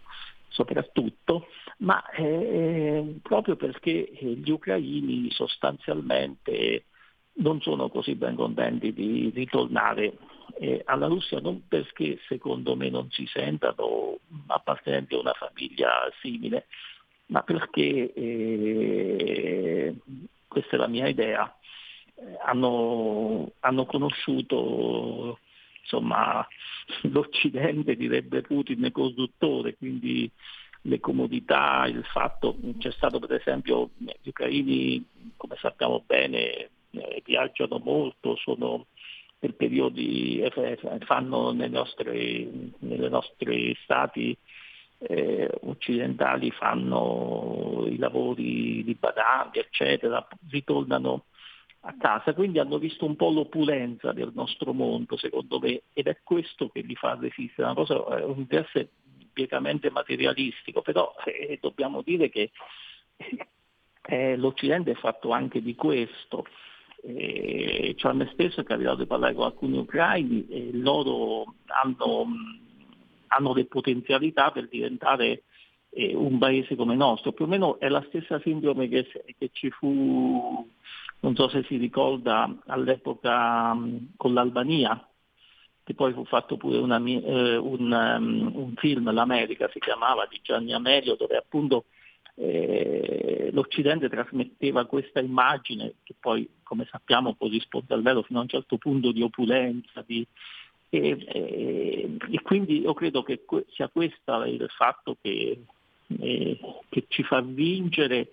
soprattutto, ma eh, proprio perché gli ucraini sostanzialmente non sono così ben contenti di ritornare eh, alla Russia, non perché secondo me non si sentano appartenenti a una famiglia simile, ma perché, eh, questa è la mia idea, eh, hanno, hanno conosciuto insomma, [LAUGHS] l'Occidente, direbbe Putin, costruttore, quindi le comodità, il fatto, c'è stato per esempio, gli ucraini, come sappiamo bene, eh, viaggiano molto, sono per periodi, eh, fanno nei nostri, nei nostri stati eh, occidentali, fanno i lavori di badanti, eccetera, ritornano a casa, quindi hanno visto un po' l'opulenza del nostro mondo, secondo me, ed è questo che li fa resistere, una cosa, un interesse pienamente materialistico, però eh, dobbiamo dire che eh, l'Occidente è fatto anche di questo. Eh, cioè a me stesso è capitato di parlare con alcuni ucraini e loro hanno, hanno le potenzialità per diventare eh, un paese come il nostro. Più o meno è la stessa sindrome che, che ci fu, non so se si ricorda, all'epoca mh, con l'Albania, che poi fu fatto pure una, eh, un, um, un, film, l'America si chiamava, di Gianni Amelio, dove appunto eh, l'Occidente trasmetteva questa immagine che poi, come sappiamo, corrisponde al vero fino a un certo punto di opulenza, di, e, e, e, quindi io credo che sia questo il fatto che, eh, che ci fa vincere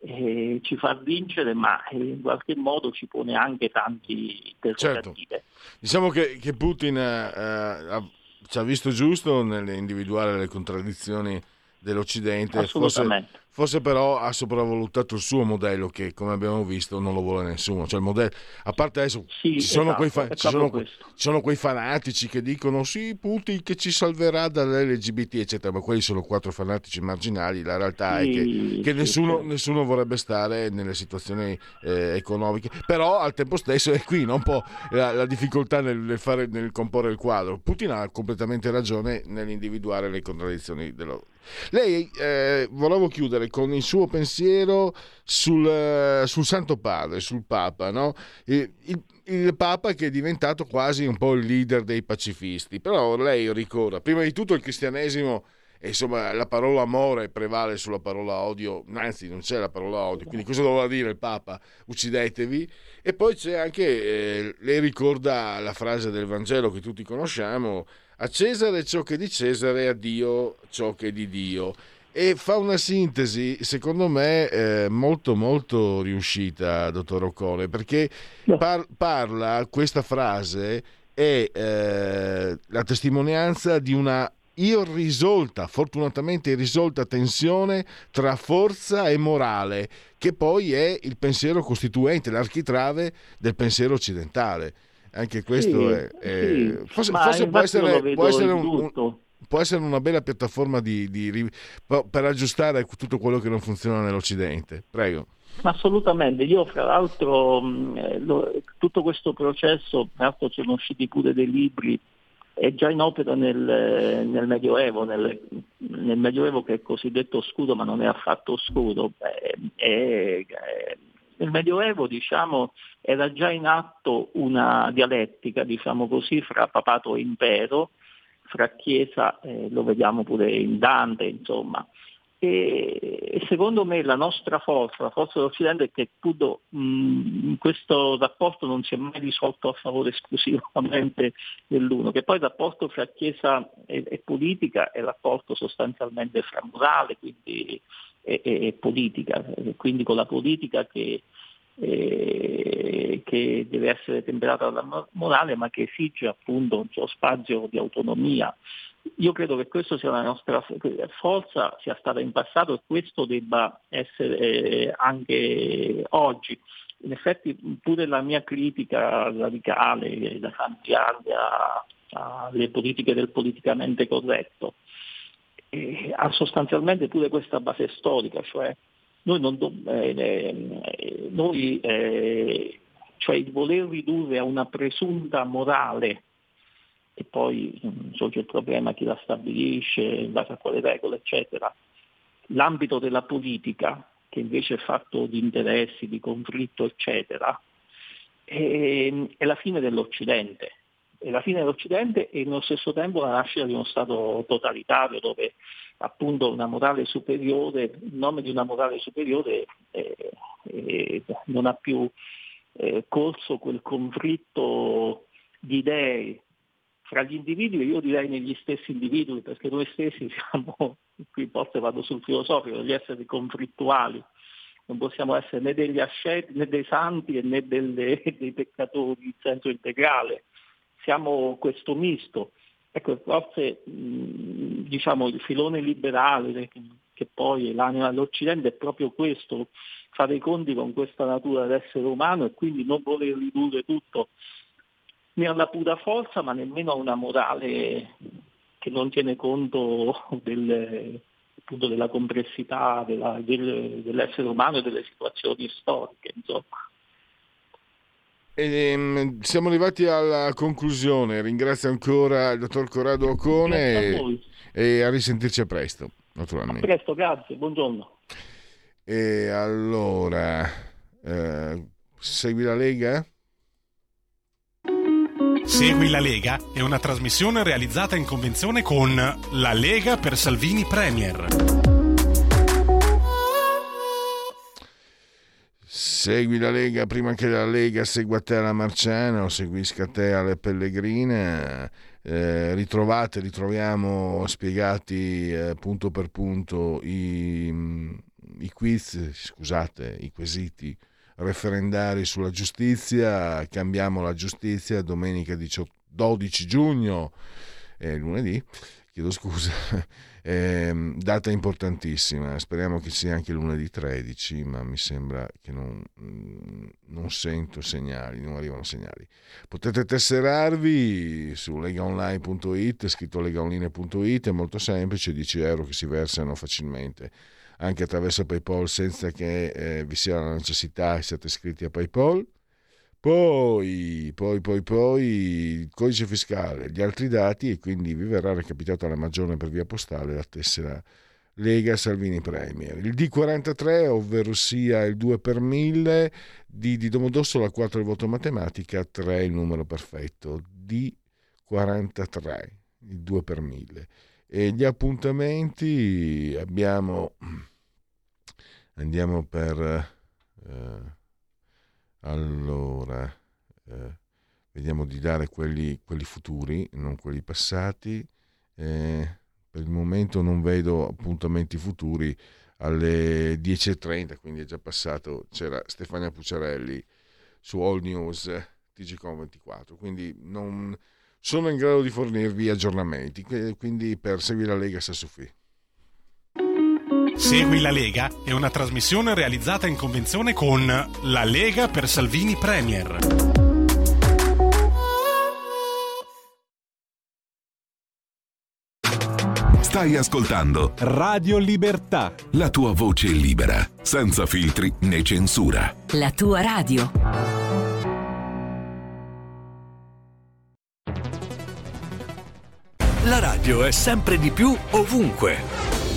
eh, ci fa vincere, ma in qualche modo ci pone anche tanti interrogativi. Certo. Diciamo che, che Putin eh, ha, ci ha visto giusto nell'individuare le contraddizioni dell'Occidente, forse, forse, però ha sopravvalutato il suo modello che come abbiamo visto non lo vuole nessuno. Cioè, modello, a parte adesso sì, ci, sono esatto, fa- ci, sono, ci, sono quei fanatici che dicono sì Putin che ci salverà dall'LGBT eccetera, ma quelli sono quattro fanatici marginali, la realtà sì, è che, che sì, nessuno, nessuno, vorrebbe stare nelle situazioni eh, economiche, però al tempo stesso è qui un po' la, la difficoltà nel, nel, fare, nel comporre il quadro. Putin ha completamente ragione nell'individuare le contraddizioni dello lei eh, volevo chiudere con il suo pensiero sul, eh, sul Santo Padre, sul Papa, no? il, il, il, Papa che è diventato quasi un po' il leader dei pacifisti, però lei ricorda, prima di tutto il cristianesimo insomma la parola amore prevale sulla parola odio, anzi non c'è la parola odio, quindi cosa doveva dire il Papa? Uccidetevi. E poi c'è anche, eh, lei ricorda la frase del Vangelo che tutti conosciamo, a Cesare ciò che è di Cesare, a Dio ciò che è di Dio. E fa una sintesi, secondo me, eh, molto molto riuscita, dottor Ocone, perché par- parla, questa frase è eh, la testimonianza di una irrisolta, fortunatamente irrisolta tensione tra forza e morale, che poi è il pensiero costituente, l'architrave del pensiero occidentale. Anche questo sì, è, è... Sì, forse, forse può essere, può essere un, un, può essere una bella piattaforma di, di, per aggiustare tutto quello che non funziona nell'Occidente. Prego. Assolutamente, io fra l'altro eh, tutto questo processo, tra l'altro sono usciti pure dei libri, è già in opera nel, nel Medioevo, nel, nel, Medioevo che è cosiddetto scudo ma non è affatto scudo. Beh, è, nel Medioevo diciamo, era già in atto una dialettica diciamo così, fra papato e impero, fra Chiesa, eh, lo vediamo pure in Dante, insomma. E, e, secondo me la nostra forza, la forza dell'Occidente è che tutto, mh, questo rapporto non si è mai risolto a favore esclusivamente dell'uno, che poi il rapporto fra Chiesa e, e politica è il rapporto sostanzialmente fra morale quindi, e, e, politica, quindi con la politica che eh, che deve essere temperata dalla morale ma che esige appunto un suo spazio di autonomia. Io credo che questa sia la nostra forza, sia stata in passato e questo debba essere eh, anche oggi. In effetti pure la mia critica radicale da tanti anni alle politiche del politicamente corretto eh, ha sostanzialmente pure questa base storica, cioè noi, non do, eh, eh, noi eh, cioè il voler ridurre a una presunta morale e poi mm, sorge il problema chi la stabilisce, in base a quale regole, eccetera, l'ambito della politica, che invece è fatto di interessi, di conflitto, eccetera, è, è la fine dell'Occidente. È la fine dell'Occidente e nello stesso tempo la nascita di uno Stato totalitario dove appunto una morale superiore, in nome di una morale superiore eh, eh, non ha più eh, corso quel conflitto di idee fra gli individui, io direi negli stessi individui, perché noi stessi [LAUGHS] siamo, qui forse vado sul filosofico, degli esseri conflittuali, non possiamo essere né degli asceti né dei santi né delle, dei peccatori in senso integrale, siamo questo misto. Ecco, forse diciamo, il filone liberale che poi è l'anima dell'Occidente è proprio questo, fare i conti con questa natura dell'essere umano e quindi non voler ridurre tutto né alla pura forza ma nemmeno a una morale che non tiene conto del, della complessità della, del, dell'essere umano e delle situazioni storiche. Insomma. E, um, siamo arrivati alla conclusione. Ringrazio ancora il dottor Corrado Ocone e, e, a risentirci a presto, naturalmente. A presto, grazie, buongiorno. E allora, eh, segui la Lega? Segui la Lega è una trasmissione realizzata in convenzione con La Lega per Salvini Premier. Segui la Lega prima che la Lega segua te alla Marciana o seguisca te alle Pellegrine. Eh, ritrovate, ritroviamo spiegati eh, punto per punto i, i quiz, scusate, i quesiti referendari sulla giustizia. Cambiamo la giustizia domenica 18, 12 giugno, eh, lunedì, chiedo scusa eh, data importantissima, speriamo che sia anche lunedì 13, ma mi sembra che non, mm, non sento segnali, non arrivano segnali. Potete tesserarvi su legaonline.it, scritto legaonline.it, è molto semplice, 10 euro che si versano facilmente anche attraverso PayPal senza che eh, vi sia la necessità siate iscritti a PayPal poi, poi, poi, poi il codice fiscale, gli altri dati e quindi vi verrà recapitata la maggiore per via postale la tessera Lega Salvini Premier. Il D43, ovvero sia il 2 per 1000, D di Domodossola 4 il voto matematica, 3 il numero perfetto, D43, il 2 per 1000. E gli appuntamenti abbiamo, andiamo per... Eh, allora, eh, vediamo di dare quelli, quelli, futuri, non quelli passati. Eh, per il momento non vedo appuntamenti futuri alle 10.30, quindi è già passato. C'era Stefania Pucciarelli su All News TGCOM24, quindi non sono in grado di fornirvi aggiornamenti. Quindi per seguire la Lega Sassufi. Segui la Lega è una trasmissione realizzata in convenzione con La Lega per Salvini Premier. Stai ascoltando Radio Libertà. La tua voce libera, senza filtri né censura. La tua radio. La radio è sempre di più ovunque.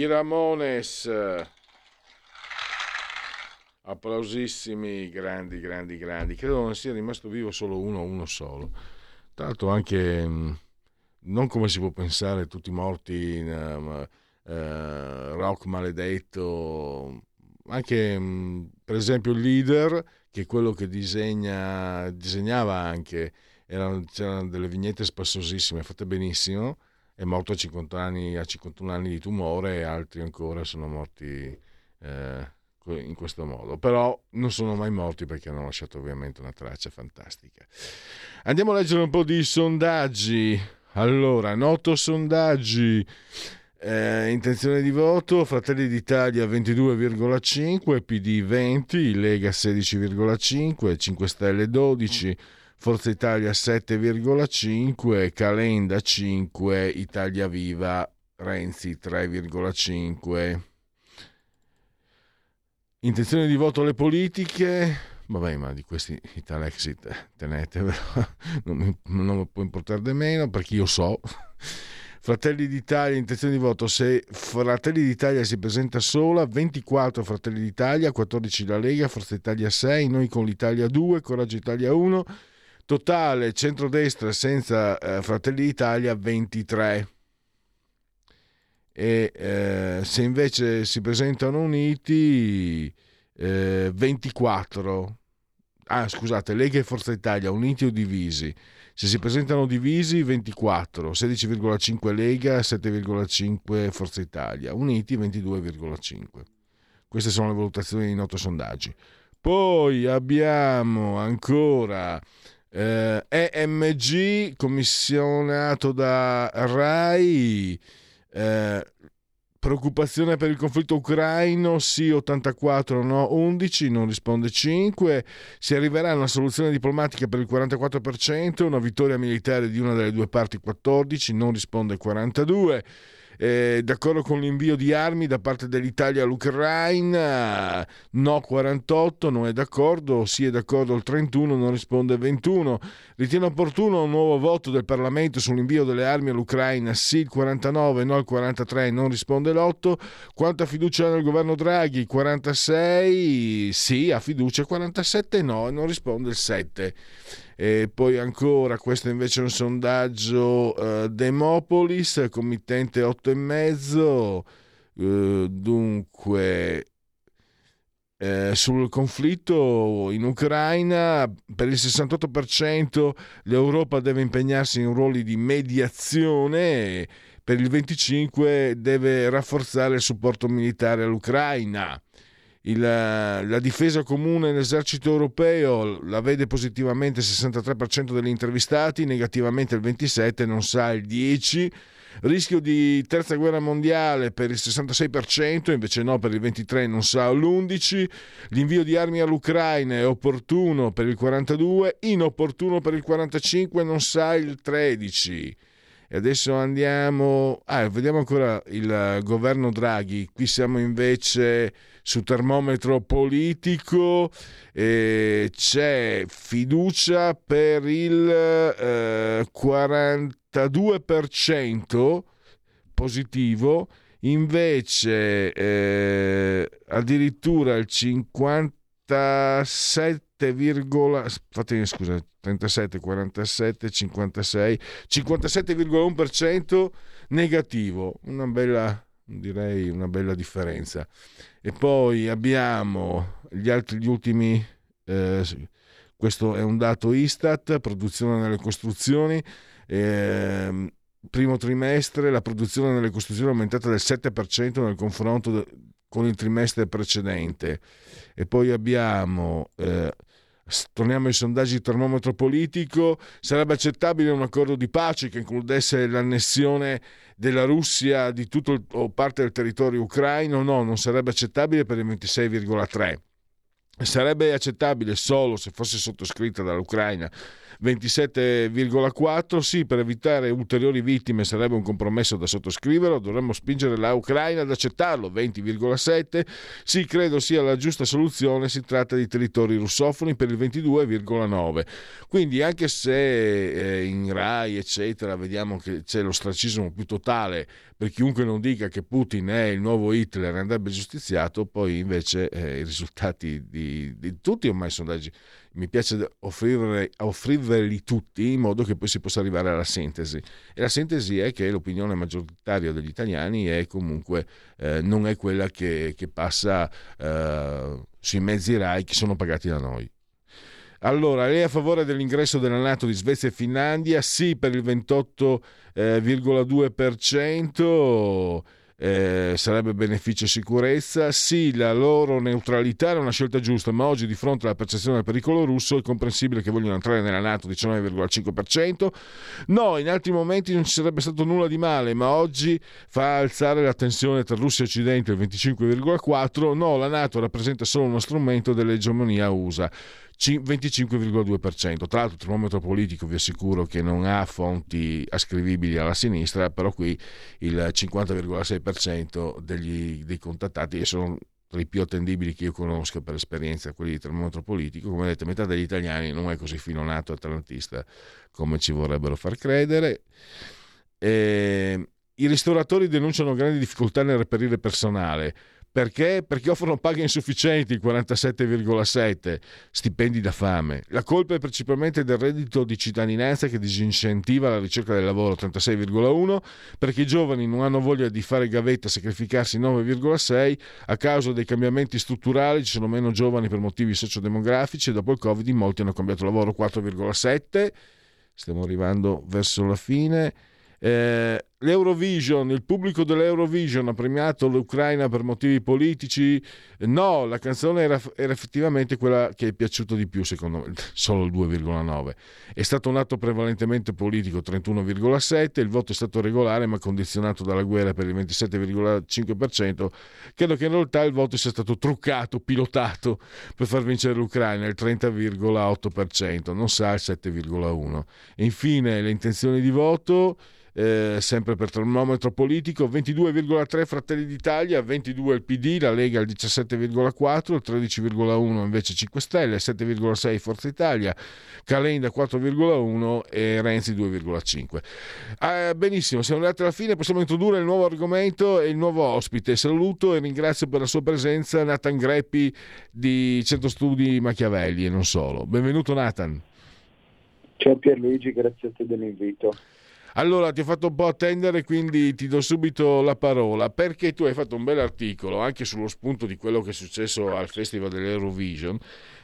I Ramones. Applausissimi, grandi, grandi, grandi. Credo non sia rimasto vivo solo uno, uno solo. Tra l'altro anche, mm, non come si può pensare, tutti morti in um, uh, rock maledetto. Anche, um, per esempio, il leader, che è quello che disegna, disegnava anche, erano, c'erano delle vignette spassosissime, fatte benissimo è morto a 50 anni, a 51 anni di tumore e altri ancora sono morti eh, in questo modo. Però non sono mai morti perché hanno lasciato ovviamente una traccia fantastica. Andiamo a leggere un po' di sondaggi. Allora, noto sondaggi. Eh, intenzione di voto, Fratelli d'Italia 22,5, PD 20, Lega 16,5, 5 Stelle 12, Forza Italia 7,5, Calenda 5, Italia Viva, Renzi 3,5. Intenzione di voto alle politiche, vabbè ma di questi Italexit tenetevelo, [LAUGHS] non mi, non mi può importare di meno perché io so. Fratelli d'Italia, intenzione di voto, se Fratelli d'Italia si presenta sola, 24 Fratelli d'Italia, 14 la Lega, Forza Italia 6, noi con l'Italia 2, Coraggio Italia 1, totale centrodestra senza eh, Fratelli d'Italia 23. E eh, se invece si presentano uniti eh, 24. Ah, scusate, Lega e Forza Italia uniti o divisi se si presentano divisi 24, 16,5 Lega, 7,5 Forza Italia, uniti 22,5. Queste sono le valutazioni di noto sondaggi. Poi abbiamo ancora eh, EMG commissionato da RAI, eh, Preoccupazione per il conflitto ucraino, sì 84, no 11, non risponde 5. Si arriverà a una soluzione diplomatica per il 44%, una vittoria militare di una delle due parti 14, non risponde 42 eh, d'accordo con l'invio di armi da parte dell'Italia all'Ucraina, no 48, non è d'accordo, sì è d'accordo il 31, non risponde 21. Ritiene opportuno un nuovo voto del Parlamento sull'invio delle armi all'Ucraina, sì il 49, no il 43, non risponde l'8. Quanta fiducia nel governo Draghi? 46, sì, ha fiducia, 47 no, non risponde il 7. E poi ancora, questo invece è un sondaggio uh, Demopolis, committente 8,5. Uh, dunque, eh, sul conflitto in Ucraina, per il 68% l'Europa deve impegnarsi in ruoli di mediazione, per il 25% deve rafforzare il supporto militare all'Ucraina il, la difesa comune l'esercito europeo la vede positivamente il 63% degli intervistati, negativamente il 27%, non sa il 10%. Rischio di terza guerra mondiale per il 66%, invece no per il 23% non sa l'11%. L'invio di armi all'Ucraina è opportuno per il 42%, inopportuno per il 45%, non sa il 13%. E adesso andiamo, ah, vediamo ancora il governo Draghi. Qui siamo invece su termometro politico eh, c'è fiducia per il eh, 42% positivo, invece eh, addirittura il 57, fatemi scusa, 37, 47, 56, 57,1% negativo, una bella direi una bella differenza. E poi abbiamo gli altri, gli ultimi, eh, questo è un dato Istat, produzione nelle costruzioni. Eh, primo trimestre la produzione nelle costruzioni è aumentata del 7% nel confronto con il trimestre precedente. E poi abbiamo eh, torniamo ai sondaggi di termometro politico, sarebbe accettabile un accordo di pace che includesse l'annessione della Russia di tutto o parte del territorio ucraino? No, non sarebbe accettabile per il 26,3. Sarebbe accettabile solo se fosse sottoscritta dall'Ucraina 27,4 sì, per evitare ulteriori vittime sarebbe un compromesso da sottoscrivere, dovremmo spingere la Ucraina ad accettarlo, 20,7 sì, credo sia la giusta soluzione, si tratta di territori russofoni per il 22,9. Quindi anche se eh, in Rai eccetera vediamo che c'è l'ostracismo più totale per chiunque non dica che Putin è il nuovo Hitler andrebbe giustiziato, poi invece eh, i risultati di, di tutti ormai i sondaggi mi piace offrirli, offrirveli tutti in modo che poi si possa arrivare alla sintesi. E la sintesi è che l'opinione maggioritaria degli italiani è comunque eh, non è quella che, che passa eh, sui mezzi RAI che sono pagati da noi. Allora, lei è a favore dell'ingresso della Nato di Svezia e Finlandia? Sì, per il 28,2% eh, sarebbe beneficio e sicurezza. Sì, la loro neutralità era una scelta giusta, ma oggi di fronte alla percezione del pericolo russo è comprensibile che vogliono entrare nella Nato 19,5%. No, in altri momenti non ci sarebbe stato nulla di male, ma oggi fa alzare la tensione tra Russia e Occidente il 25,4%. No, la Nato rappresenta solo uno strumento dell'egemonia USA. 25,2%. Tra l'altro il termometro politico vi assicuro che non ha fonti ascrivibili alla sinistra, però qui il 50,6% degli, dei contattati sono tra i più attendibili che io conosco per esperienza, quelli di termometro politico. Come vedete, metà degli italiani non è così filonato atlantista come ci vorrebbero far credere. Eh, I ristoratori denunciano grandi difficoltà nel reperire personale. Perché? Perché offrono paghe insufficienti, 47,7 stipendi da fame. La colpa è principalmente del reddito di cittadinanza che disincentiva la ricerca del lavoro, 36,1, perché i giovani non hanno voglia di fare gavetta sacrificarsi 9,6, a causa dei cambiamenti strutturali ci sono meno giovani per motivi sociodemografici e dopo il Covid molti hanno cambiato lavoro, 4,7. Stiamo arrivando verso la fine. Eh, L'Eurovision, il pubblico dell'Eurovision ha premiato l'Ucraina per motivi politici? No, la canzone era, era, effettivamente quella che è piaciuta di più, secondo me, solo il 2,9. È stato un atto prevalentemente politico, 31,7. Il voto è stato regolare, ma condizionato dalla guerra per il 27,5%. Credo che in realtà il voto sia stato truccato, pilotato per far vincere l'Ucraina, il 30,8%, non sa il 7,1%. Infine, le intenzioni di voto eh, sempre per termometro politico, 22,3 Fratelli d'Italia, 22 il PD, la Lega il 17,4, il 13,1 invece 5 Stelle, 7,6 Forza Italia, Calenda 4,1 e Renzi 2,5. Eh, benissimo, siamo arrivati alla fine, possiamo introdurre il nuovo argomento e il nuovo ospite. Saluto e ringrazio per la sua presenza Nathan Greppi di Centro Studi Machiavelli e non solo. Benvenuto Nathan. Ciao Pierluigi, grazie a te dell'invito. Allora ti ho fatto un po' attendere, quindi ti do subito la parola, perché tu hai fatto un bel articolo anche sullo spunto di quello che è successo al Festival dell'Eurovision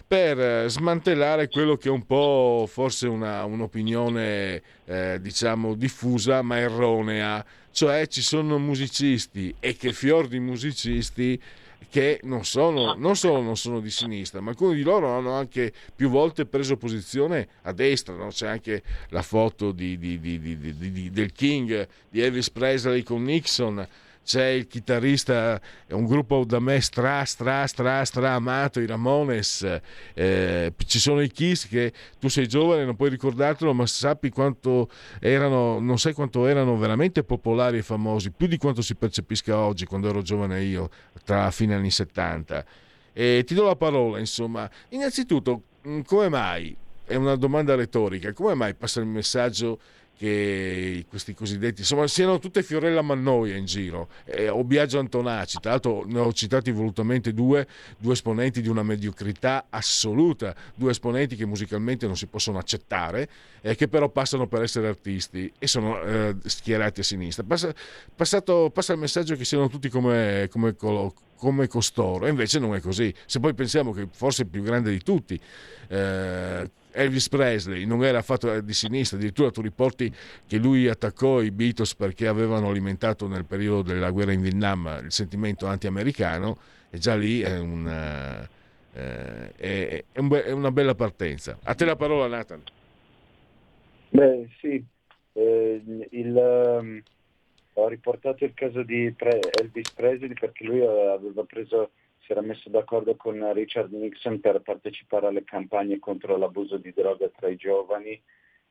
per eh, smantellare quello che è un po' forse una, un'opinione eh, diciamo diffusa ma erronea, cioè ci sono musicisti e che fior di musicisti che non, sono, non solo non sono di sinistra, ma alcuni di loro hanno anche più volte preso posizione a destra. No? C'è anche la foto di, di, di, del King di Elvis Presley con Nixon c'è il chitarrista, un gruppo da me stra, stra, stra, stra amato, i Ramones, eh, ci sono i Kiss che tu sei giovane, non puoi ricordartelo, ma sappi quanto erano, non sai quanto erano veramente popolari e famosi, più di quanto si percepisca oggi, quando ero giovane io, tra fine anni 70. E ti do la parola, insomma. Innanzitutto, mm, come mai? È una domanda retorica, come mai passa il messaggio che questi cosiddetti insomma siano tutte Fiorella Mannoia in giro eh, o Biagio Antonacci. Tra l'altro ne ho citati volutamente due, due esponenti di una mediocrità assoluta due esponenti che musicalmente non si possono accettare e eh, che però passano per essere artisti e sono eh, schierati a sinistra. Passa, passato, passa il messaggio che siano tutti come, come, come costoro e invece non è così. Se poi pensiamo che forse il più grande di tutti eh, Elvis Presley non era affatto di sinistra, addirittura tu riporti che lui attaccò i Beatles perché avevano alimentato nel periodo della guerra in Vietnam il sentimento anti-americano e già lì è una, eh, è, è, un è una bella partenza. A te la parola Nathan. Beh sì, eh, il, um, ho riportato il caso di Elvis Presley perché lui aveva preso si era messo d'accordo con Richard Nixon per partecipare alle campagne contro l'abuso di droga tra i giovani,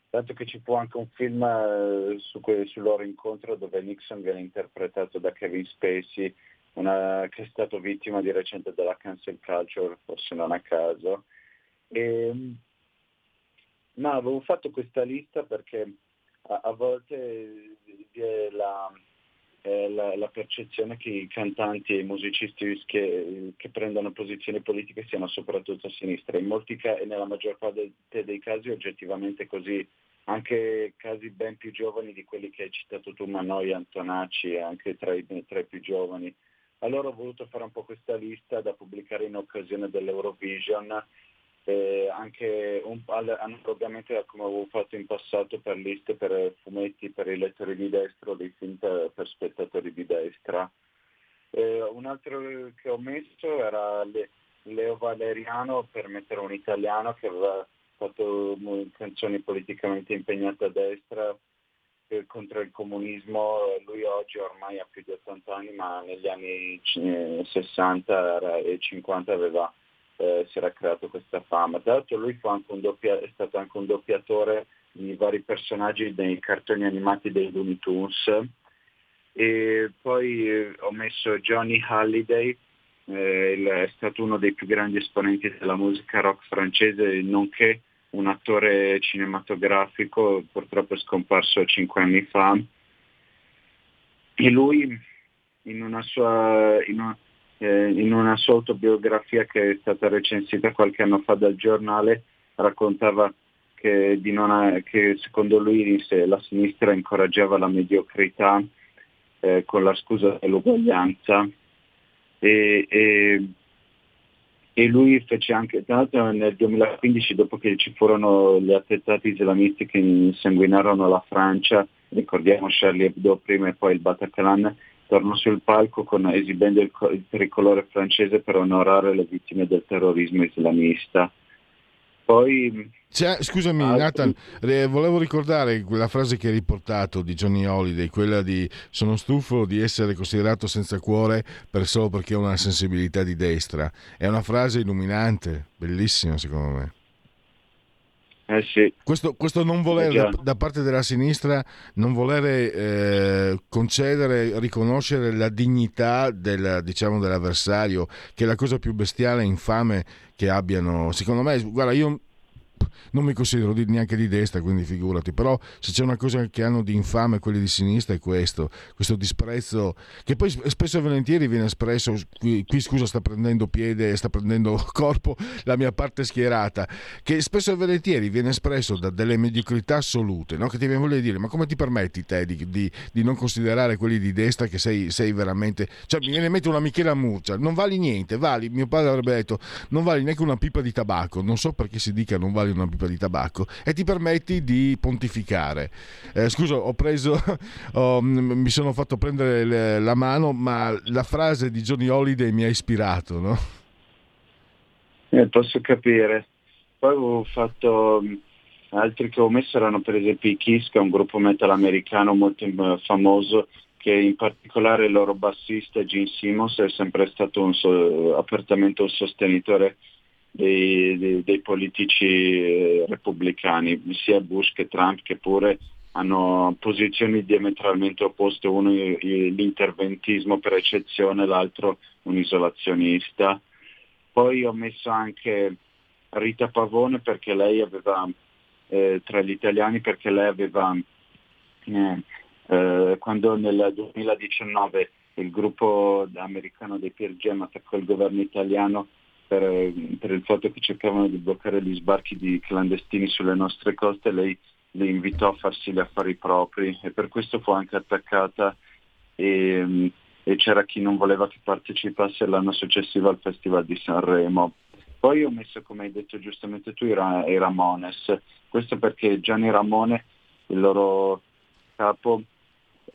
tanto che ci fu anche un film eh, su que- sul loro incontro dove Nixon viene interpretato da Kevin Spacey, una, che è stato vittima di recente della cancel culture, forse non a caso. E, ma avevo fatto questa lista perché a, a volte è la eh, la, la, percezione che i cantanti e i musicisti che, che, prendono posizioni politiche siano soprattutto a sinistra. In molti ca- e nella maggior parte dei casi oggettivamente così, anche casi ben più giovani di quelli che hai citato tu, Manoi, Antonacci, anche tra i, tra i più giovani. Allora ho voluto fare un po' questa lista da pubblicare in occasione dell'Eurovision eh, anche un, ovviamente come avevo fatto in passato per liste per fumetti per i lettori di destra o dei film per, per spettatori di destra. Eh, un altro che ho messo era Le, Leo Valeriano per mettere un italiano che aveva fatto canzoni politicamente impegnate a destra eh, contro il comunismo, lui oggi ormai ha più di 80 anni ma negli anni 60 e 50 aveva eh, si era creato questa fama. Tra l'altro lui doppia, è stato anche un doppiatore di vari personaggi dei cartoni animati dei Looney Tunes. E poi eh, ho messo Johnny Halliday, eh, è stato uno dei più grandi esponenti della musica rock francese, nonché un attore cinematografico, purtroppo scomparso cinque anni fa. e lui in una sua, in una, eh, in una sua autobiografia che è stata recensita qualche anno fa dal giornale raccontava che, ha, che secondo lui la sinistra incoraggiava la mediocrità eh, con la scusa dell'uguaglianza. E, e, e, lui fece anche, tra l'altro nel 2015 dopo che ci furono gli attentati islamisti che insanguinarono la Francia, ricordiamo Charlie Hebdo prima e poi il Bataclan, tornò sul palco con, esibendo il, il tricolore francese per onorare le vittime del terrorismo islamista. Poi cioè, scusami altri... Nathan, eh, volevo ricordare quella frase che hai riportato di Johnny Holiday, quella di sono stufo di essere considerato senza cuore per solo perché ho una sensibilità di destra. È una frase illuminante, bellissima secondo me. Eh sì. questo, questo, non volere da, da, parte della sinistra, non volere eh, concedere, riconoscere la dignità del, diciamo, dell'avversario, che è la cosa più bestiale e infame che abbiano. Secondo me, guarda, io non mi considero di, neanche di destra, quindi figurati, però se c'è una cosa che hanno di infame quelli di sinistra è questo, questo disprezzo che poi spesso e volentieri viene espresso, qui, qui scusa sta prendendo piede, sta prendendo [LAUGHS] corpo la mia parte schierata, che spesso e volentieri viene espresso da delle mediocrità assolute, no? che ti viene voglia di dire ma come ti permetti te di, di, di non considerare quelli di destra che sei, sei, veramente, cioè mi viene in mente una Michela Murcia, non vali niente, vali, mio padre avrebbe detto, non vali neanche una pipa di tabacco, non so perché si dica non vali una pipa di tabacco e ti permetti di pontificare. Eh, scusa, ho preso, [LAUGHS] oh, mi sono fatto prendere le, la mano, ma la frase di Johnny Holiday mi ha ispirato, no? Eh, posso capire. Poi ho fatto altri che ho messo erano per esempio i Kiss, che è un gruppo metal americano molto eh, famoso, che in particolare il loro bassista Gene Simmons è sempre stato un so, apertamente un sostenitore dei, dei, dei politici eh, repubblicani, sia Bush che Trump, che pure hanno posizioni diametralmente opposte, uno l'interventismo per eccezione, l'altro un isolazionista. Poi ho messo anche Rita Pavone perché lei aveva, eh, tra gli italiani, perché lei aveva, eh, eh, quando nel 2019 il gruppo americano dei Peer Jam attaccò il governo italiano, per, per, il fatto che cercavano di bloccare gli sbarchi di clandestini sulle nostre coste, lei li invitò a farsi gli affari propri e per questo fu anche attaccata e, e c'era chi non voleva che partecipasse l'anno successivo al Festival di Sanremo. Poi ho messo, come hai detto giustamente tu, i, Ramones. Questo perché Gianni Ramone, il loro capo,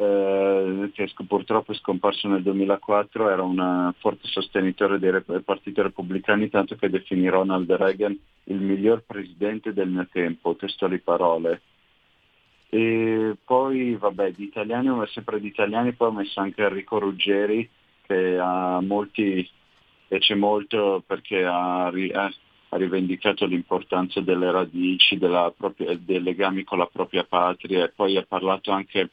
eh, che purtroppo è scomparso nel 2004, era un forte sostenitore dei partiti repubblicani, tanto che definì Ronald Reagan il miglior presidente del mio tempo, testuali parole. E poi, vabbè, di italiani ho sempre di italiani, poi ho messo anche Enrico Ruggeri, che a molti piace molto perché ha, ha rivendicato l'importanza delle radici, propria, dei legami con la propria patria e poi ha parlato anche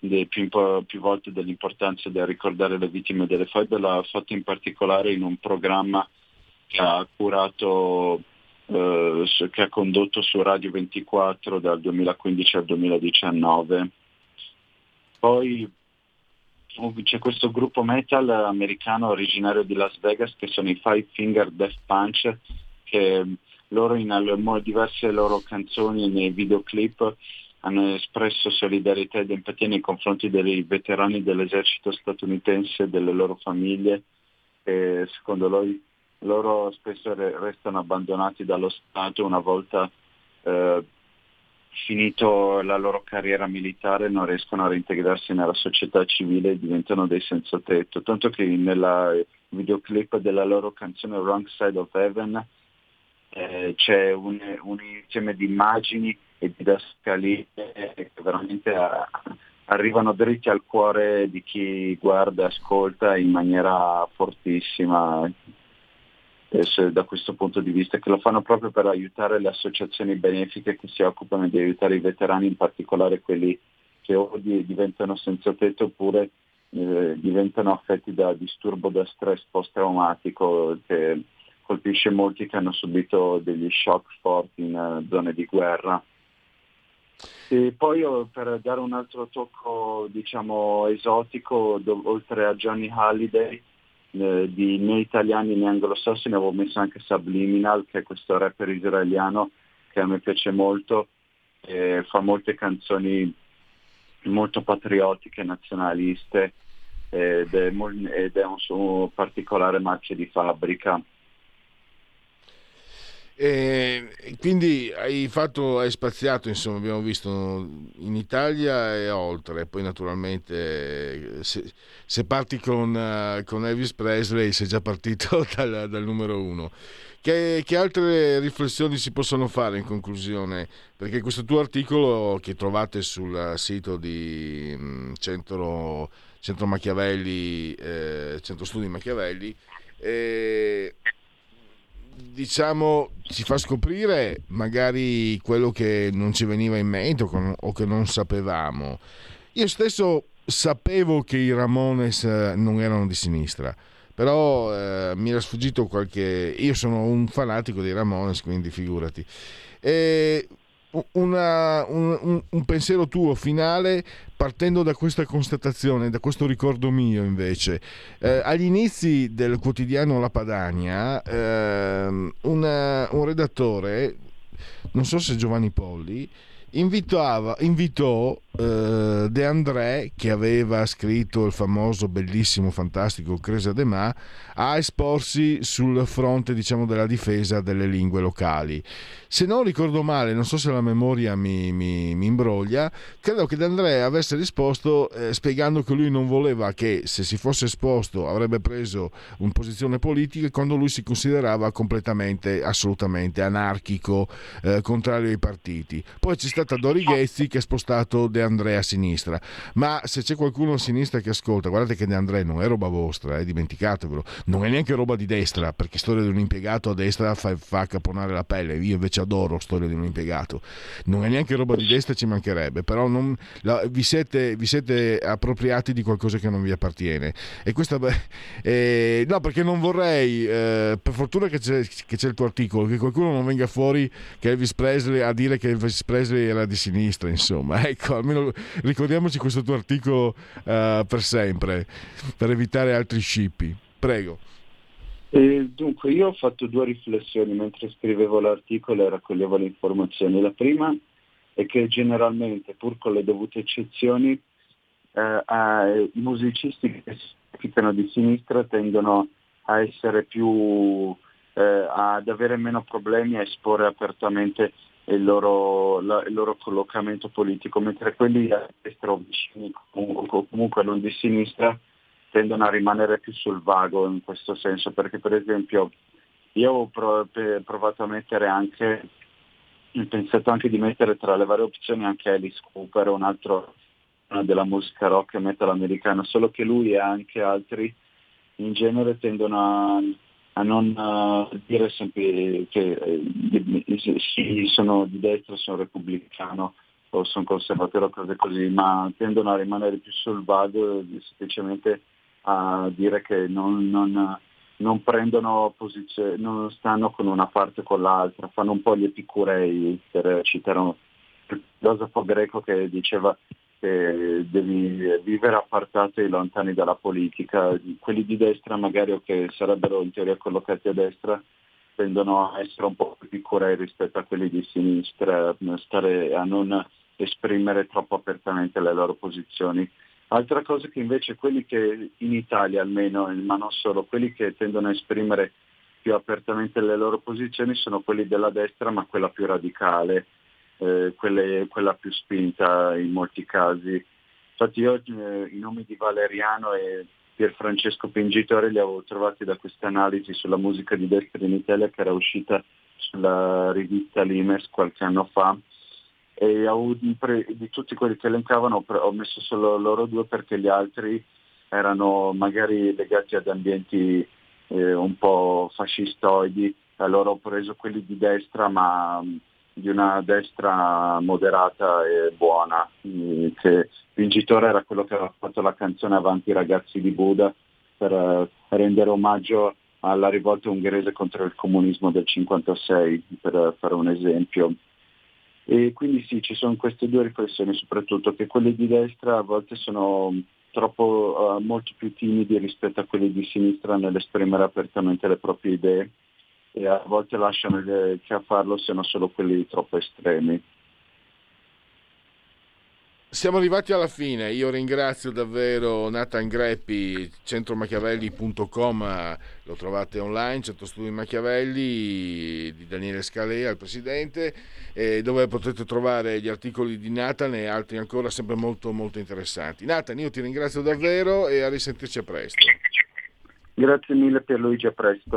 più, più, volte dell'importanza di ricordare le vittime delle foibe, l'ha fatto in particolare in un programma che ha curato, eh, che ha condotto su Radio 24 dal 2015 al 2019. Poi oh, c'è questo gruppo metal americano originario di Las Vegas che sono i Five Finger Death Punch che loro in diverse loro canzoni e nei videoclip hanno espresso solidarietà ed empatia nei confronti dei veterani dell'esercito statunitense e delle loro famiglie e secondo loro, loro spesso restano abbandonati dallo Stato una volta eh, finito la loro carriera militare non riescono a reintegrarsi nella società civile e diventano dei senza tetto, tanto che nel videoclip della loro canzone Wrong Side of Heaven eh, c'è un, un insieme di immagini e didascalie che veramente arrivano dritti al cuore di chi guarda e ascolta in maniera fortissima da questo punto di vista, che lo fanno proprio per aiutare le associazioni benefiche che si occupano di aiutare i veterani, in particolare quelli che o diventano senza tetto oppure eh, diventano affetti da disturbo da stress post-traumatico che colpisce molti che hanno subito degli shock forti in uh, zone di guerra. E poi per dare un altro tocco diciamo esotico, do, oltre a Johnny Halliday, eh, di né italiani né anglosassoni avevo messo anche Subliminal, che è questo rapper israeliano che a me piace molto, eh, fa molte canzoni molto patriottiche, nazionaliste ed è, ed è un suo particolare marchio di fabbrica. E quindi hai, fatto, hai spaziato, insomma, abbiamo visto in Italia e oltre, poi naturalmente se, se parti con, uh, con, Elvis Presley sei già partito [LAUGHS] dal, dal numero uno. Che, che, altre riflessioni si possono fare in conclusione? Perché questo tuo articolo che trovate sul sito di um, Centro, Centro Machiavelli, eh, Centro Studi Machiavelli, eh, diciamo ci fa scoprire magari quello che non ci veniva in mente o che non sapevamo. Io stesso sapevo che i Ramones eh, non erano di sinistra, però eh, mi era sfuggito qualche... Io sono un fanatico dei Ramones, quindi figurati. E una, un, un, pensiero tuo finale partendo da questa constatazione, da questo ricordo mio invece. Eh, agli inizi del quotidiano La Padania, eh, una, un redattore, non so se Giovanni Polli, invitava, invitò eh, De André, che aveva scritto il famoso, bellissimo, fantastico Cresa de Ma, a esporsi sul fronte diciamo, della difesa delle lingue locali. Se non ricordo male, non so se la memoria mi, mi, mi imbroglia, credo che De André avesse risposto eh, spiegando che lui non voleva che se si fosse esposto avrebbe preso una posizione politica quando lui si considerava completamente, assolutamente anarchico, eh, contrario ai partiti. Poi c'è stata Dori Ghezzi che ha spostato De André a sinistra, ma se c'è qualcuno a sinistra che ascolta, guardate che De André non è roba vostra, eh, dimenticatevelo, non è neanche roba di destra, perché storia di un impiegato a destra fa, fa caponare la pelle, io invece adoro storia di un impiegato, non è neanche roba di destra, ci mancherebbe, però non, la, vi, siete, vi, siete, appropriati di qualcosa che non vi appartiene. E questa, [LAUGHS] eh, no, perché non vorrei, eh, per fortuna che c'è, che c'è il tuo articolo, che qualcuno non venga fuori che Elvis Presley a dire che Elvis Presley era di sinistra, insomma, [LAUGHS] ecco, almeno ricordiamoci questo tuo articolo uh, per sempre, per evitare altri scippi. Prego. Eh, dunque, io ho fatto due riflessioni mentre scrivevo l'articolo e raccoglievo le informazioni. La prima è che generalmente, pur con le dovute eccezioni, eh, i musicisti che si applicano di sinistra tendono a essere più, eh, ad avere meno problemi a esporre apertamente il loro, la, il loro collocamento politico, mentre quelli a destra o o comunque non di sinistra, tendono a rimanere più sul vago in questo senso, perché per esempio io ho provato a mettere anche, ho pensato anche di mettere tra le varie opzioni anche Alice Cooper, un altro della musica rock e metal americana, solo che lui e anche altri in genere tendono a, a non uh, dire sempre che eh, sì, sono di destra, sono repubblicano o sono conservatore o cose così, ma tendono a rimanere più sul vago semplicemente a dire che non, non, non prendono posizione, non stanno con una parte o con l'altra, fanno un po' gli epicurei, per citare un filosofo greco che diceva che devi vivere appartati e lontani dalla politica. Quelli di destra magari o che sarebbero in teoria collocati a destra tendono a essere un po' più piccolei rispetto a quelli di sinistra, stare, a non esprimere troppo apertamente le loro posizioni. Altra cosa che invece quelli che in Italia almeno, ma non solo, quelli che tendono a esprimere più apertamente le loro posizioni sono quelli della destra, ma quella più radicale, eh, quelle, quella più spinta in molti casi. Infatti io eh, i nomi di Valeriano e Pierfrancesco Pingitore li avevo trovati da questa analisi sulla musica di destra in Italia che era uscita sulla rivista Limes qualche anno fa e di tutti quelli che elencavano ho messo solo loro due perché gli altri erano magari legati ad ambienti eh, un po' fascistoidi, allora ho preso quelli di destra ma di una destra moderata e buona, che vincitore era quello che aveva fatto la canzone Avanti ragazzi di Buda per eh, rendere omaggio alla rivolta ungherese contro il comunismo del 56, per fare un esempio. E quindi sì, ci sono queste due riflessioni, soprattutto che quelli di destra a volte sono troppo uh, molto più timidi rispetto a quelli di sinistra nell'esprimere apertamente le proprie idee e a volte lasciano che a farlo siano solo quelli troppo estremi. Siamo arrivati alla fine, io ringrazio davvero Nathan Greppi, centromachiavelli.com, lo trovate online, Centro Studi Machiavelli di Daniele Scalea, il presidente, dove potete trovare gli articoli di Nathan e altri ancora sempre molto molto interessanti. Nathan, io ti ringrazio davvero e a risentirci a presto. Grazie mille per Luigi, a presto.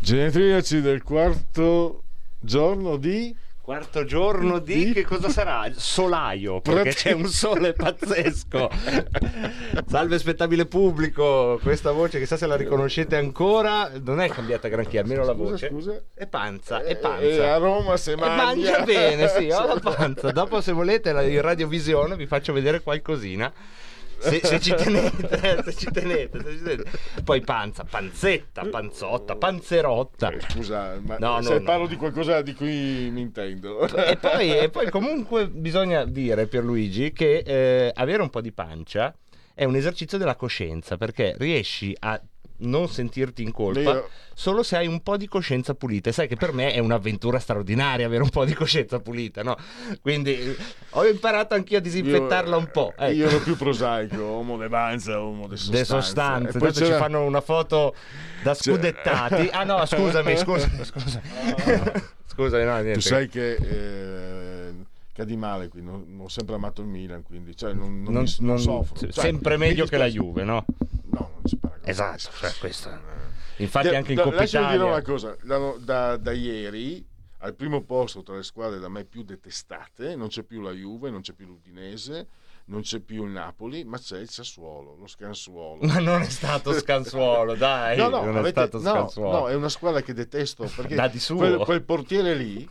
Genetriaci del quarto giorno di quarto giorno di, di, che cosa sarà? Solaio, perché c'è un sole pazzesco. [LAUGHS] Salve spettabile pubblico, questa voce chissà se la riconoscete ancora, non è cambiata granché, almeno la voce. Scusa. È panza, è panza. E a Roma se mangia. mangia bene, sì, ho la [LAUGHS] panza. Dopo se volete in radiovisione vi faccio vedere qualcosina se, se, ci tenete, se, ci tenete, se ci tenete, Poi panza, panzetta, panzotta, panzerotta. Eh, scusa, ma no, se no, parlo no. di qualcosa di cui mi intendo. E poi, e poi comunque bisogna dire, Pierluigi, che eh, avere un po' di pancia è un esercizio della coscienza perché riesci a non sentirti in colpa Io... solo se hai un po' di coscienza pulita. E sai che per me è un'avventura straordinaria avere un po' di coscienza pulita, no? Quindi ho imparato anch'io a disinfettarla io, un po'. Ecco. Io ero più prosaico, uomo de manza, uomo de sostanza. De sostanze. Tanto ci fanno una foto da scudettati. Ah no, scusami, scusami, [LAUGHS] scusa. scusami, no, niente. Tu sai che... Eh cadi male qui, non, non, ho sempre amato il Milan, quindi cioè, non, non, non, mi, soffro. Cioè, sempre meglio che la Juve, no? No, non si parla. Esatto, cioè, questo. Infatti anche in Coppa Italia... dire una cosa, da, da, da, ieri al primo posto tra le squadre da me più detestate non c'è più la Juve, non c'è più l'Udinese, non c'è più il Napoli, ma c'è il Sassuolo, lo Scansuolo. Ma non è stato Scansuolo, dai. No, no, non avete, è stato Scansuolo. No, è una squadra che detesto perché quel, quel portiere lì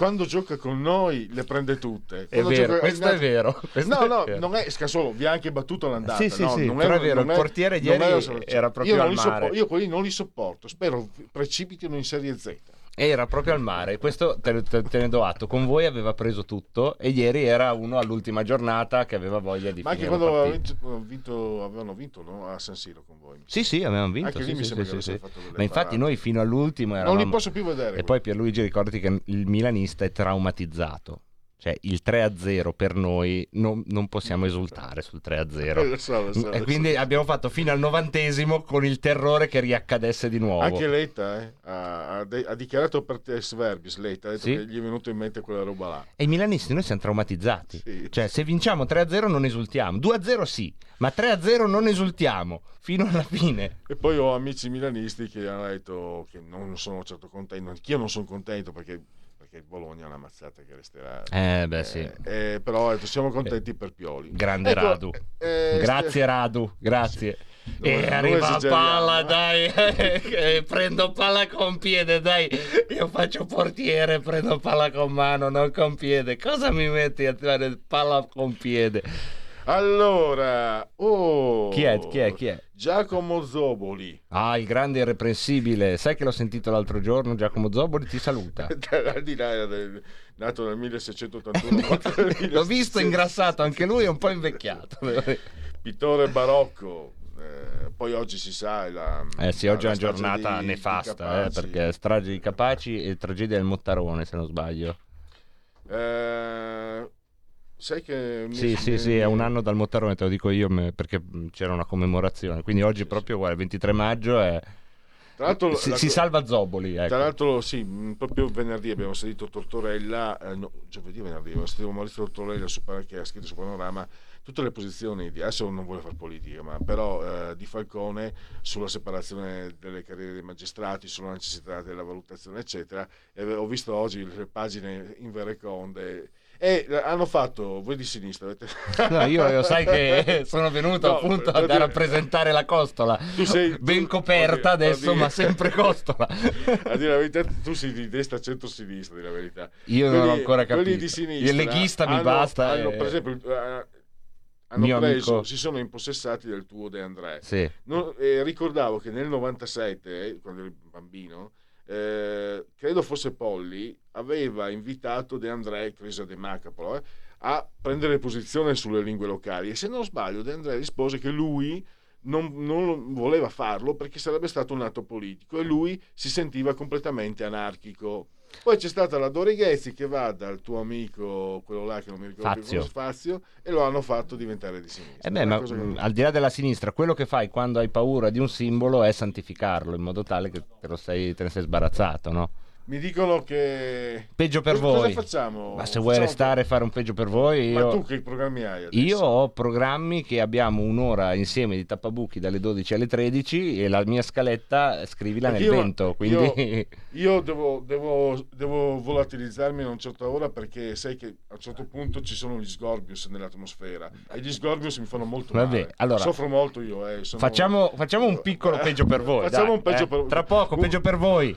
quando gioca con noi le prende tutte. Quando è vero, gioca... questo è vero. Questo no, è no, vero. non è Scasolo, vi ha anche battuto l'andata. Sì, sì, no, sì, non però è, vero, il portiere ieri era proprio io al mare. Sopporto, io quelli non li sopporto, spero precipitino in Serie Z. Era proprio al mare, questo te, te, te, ne do atto. Con voi aveva preso tutto e ieri era uno all'ultima giornata che aveva voglia di Ma anche quando aveva vinto, vinto, avevano vinto no? a San Siro con voi. Sì, sì, avevano vinto. Anche sì, lì mi sì, sembra sì, che sì. Ma infatti noi fino all'ultimo eravamo... Non li posso più vedere. E poi Pierluigi ricordati che il milanista è traumatizzato cioè il 3-0 per noi non, non possiamo esultare sul 3-0. [LAUGHS] Lo so, lo so, e quindi so. abbiamo fatto fino al novantesimo con il terrore che riaccadesse di nuovo. Anche Letta eh, ha, ha, dichiarato per te Sverbis, Letta, ha detto sì? che gli è venuto in mente quella roba là. E i milanisti noi siamo traumatizzati. Sì. Cioè se vinciamo 3-0 non esultiamo, 2-0 sì, ma 3-0 non esultiamo fino alla fine. E poi ho amici milanisti che hanno detto che non sono certo contento, anch'io non sono contento perché che il Bologna è una mazzata che resterà. Eh, beh, sì. Eh, eh, però ecco, siamo contenti eh, per Pioli. Grande ecco, Radu. Eh, grazie Radu, grazie. Sì. e non arriva palla, dai, [LAUGHS] eh, prendo palla con piede, dai, io faccio portiere, prendo palla con mano, non con piede. Cosa mi metti a tirare palla con piede? Allora, oh, chi è? Chi è? Chi è? Giacomo Zoboli. Ah, il grande irreprensibile. Sai che l'ho sentito l'altro giorno? Giacomo Zoboli ti saluta. [LAUGHS] Al di là nato nel 1681. [LAUGHS] L'ho visto ingrassato, anche lui è un po' invecchiato. [LAUGHS] Pittore barocco. Eh, poi oggi si sa la, eh sì, oggi è una giornata nefasta eh, perché strage di Capaci e tragedia del Mottarone se non sbaglio eh, Sai che... Sì, sì, sì, è un anno dal Mottarone, te lo dico io, perché c'era una commemorazione. Quindi oggi proprio, guarda, il 23 maggio è... Tra l'altro, si, la, si salva Zoboli. Ecco. Tra l'altro, sì, proprio venerdì abbiamo sentito Tortorella, eh, no, giovedì venerdì abbiamo sentito Maurizio Tortorella su, che ha scritto su Panorama tutte le posizioni di adesso non vuole fare politica, ma però eh, di Falcone sulla separazione delle carriere dei magistrati, sulla necessità della valutazione, eccetera. E ho visto oggi le pagine in Vereconde e hanno fatto voi di sinistra avete... no, io, io, sai che [LAUGHS] sono venuto no, appunto a rappresentare la costola. Tu sei [LAUGHS] ben coperta oddio, adesso ma sempre [LAUGHS] costola. A dire la verità tu sei di destra centro-sinistra di la verità. Io quelli, non ho ancora capito. quelli di sinistra il leghista hanno, mi basta hanno, e... per esempio eh, hanno preso, amico. si sono impossessati del tuo De André. Sì. non, eh, ricordavo che nel 97 eh, quando ero bambino eh, credo fosse Polli, aveva invitato De André, Crisa De Macapolo, eh, a prendere posizione sulle lingue locali e se non sbaglio De André rispose che lui non, non, voleva farlo perché sarebbe stato un atto politico e lui si sentiva completamente anarchico. Poi c'è stata la Dorighezzi che va dal tuo amico, quello là che non mi ricordo Fazio. Fazio, e lo hanno fatto diventare di sinistra. Eh beh, ma che... al di là della sinistra, quello che fai quando hai paura di un simbolo è santificarlo in modo tale che te, sei, te ne sei sbarazzato, no? Mi dicono che. Peggio per cosa, voi. Cosa facciamo? Ma se vuoi facciamo restare e fare un peggio per voi. Io... Ma tu che programmi hai? Adesso? Io ho programmi che abbiamo un'ora insieme di tappabuchi dalle 12 alle 13 e la mia scaletta scrivila perché nel io, vento. Quindi... Io, io devo, devo, devo, volatilizzarmi a una certa ora perché sai che a un certo punto ci sono gli sgorbius nell'atmosfera e gli sgorbius mi fanno molto Vabbè, male. Allora, Soffro molto io. Eh, sono... facciamo, facciamo, un piccolo peggio per voi. Facciamo dai, un peggio eh? per... Tra poco, peggio per voi.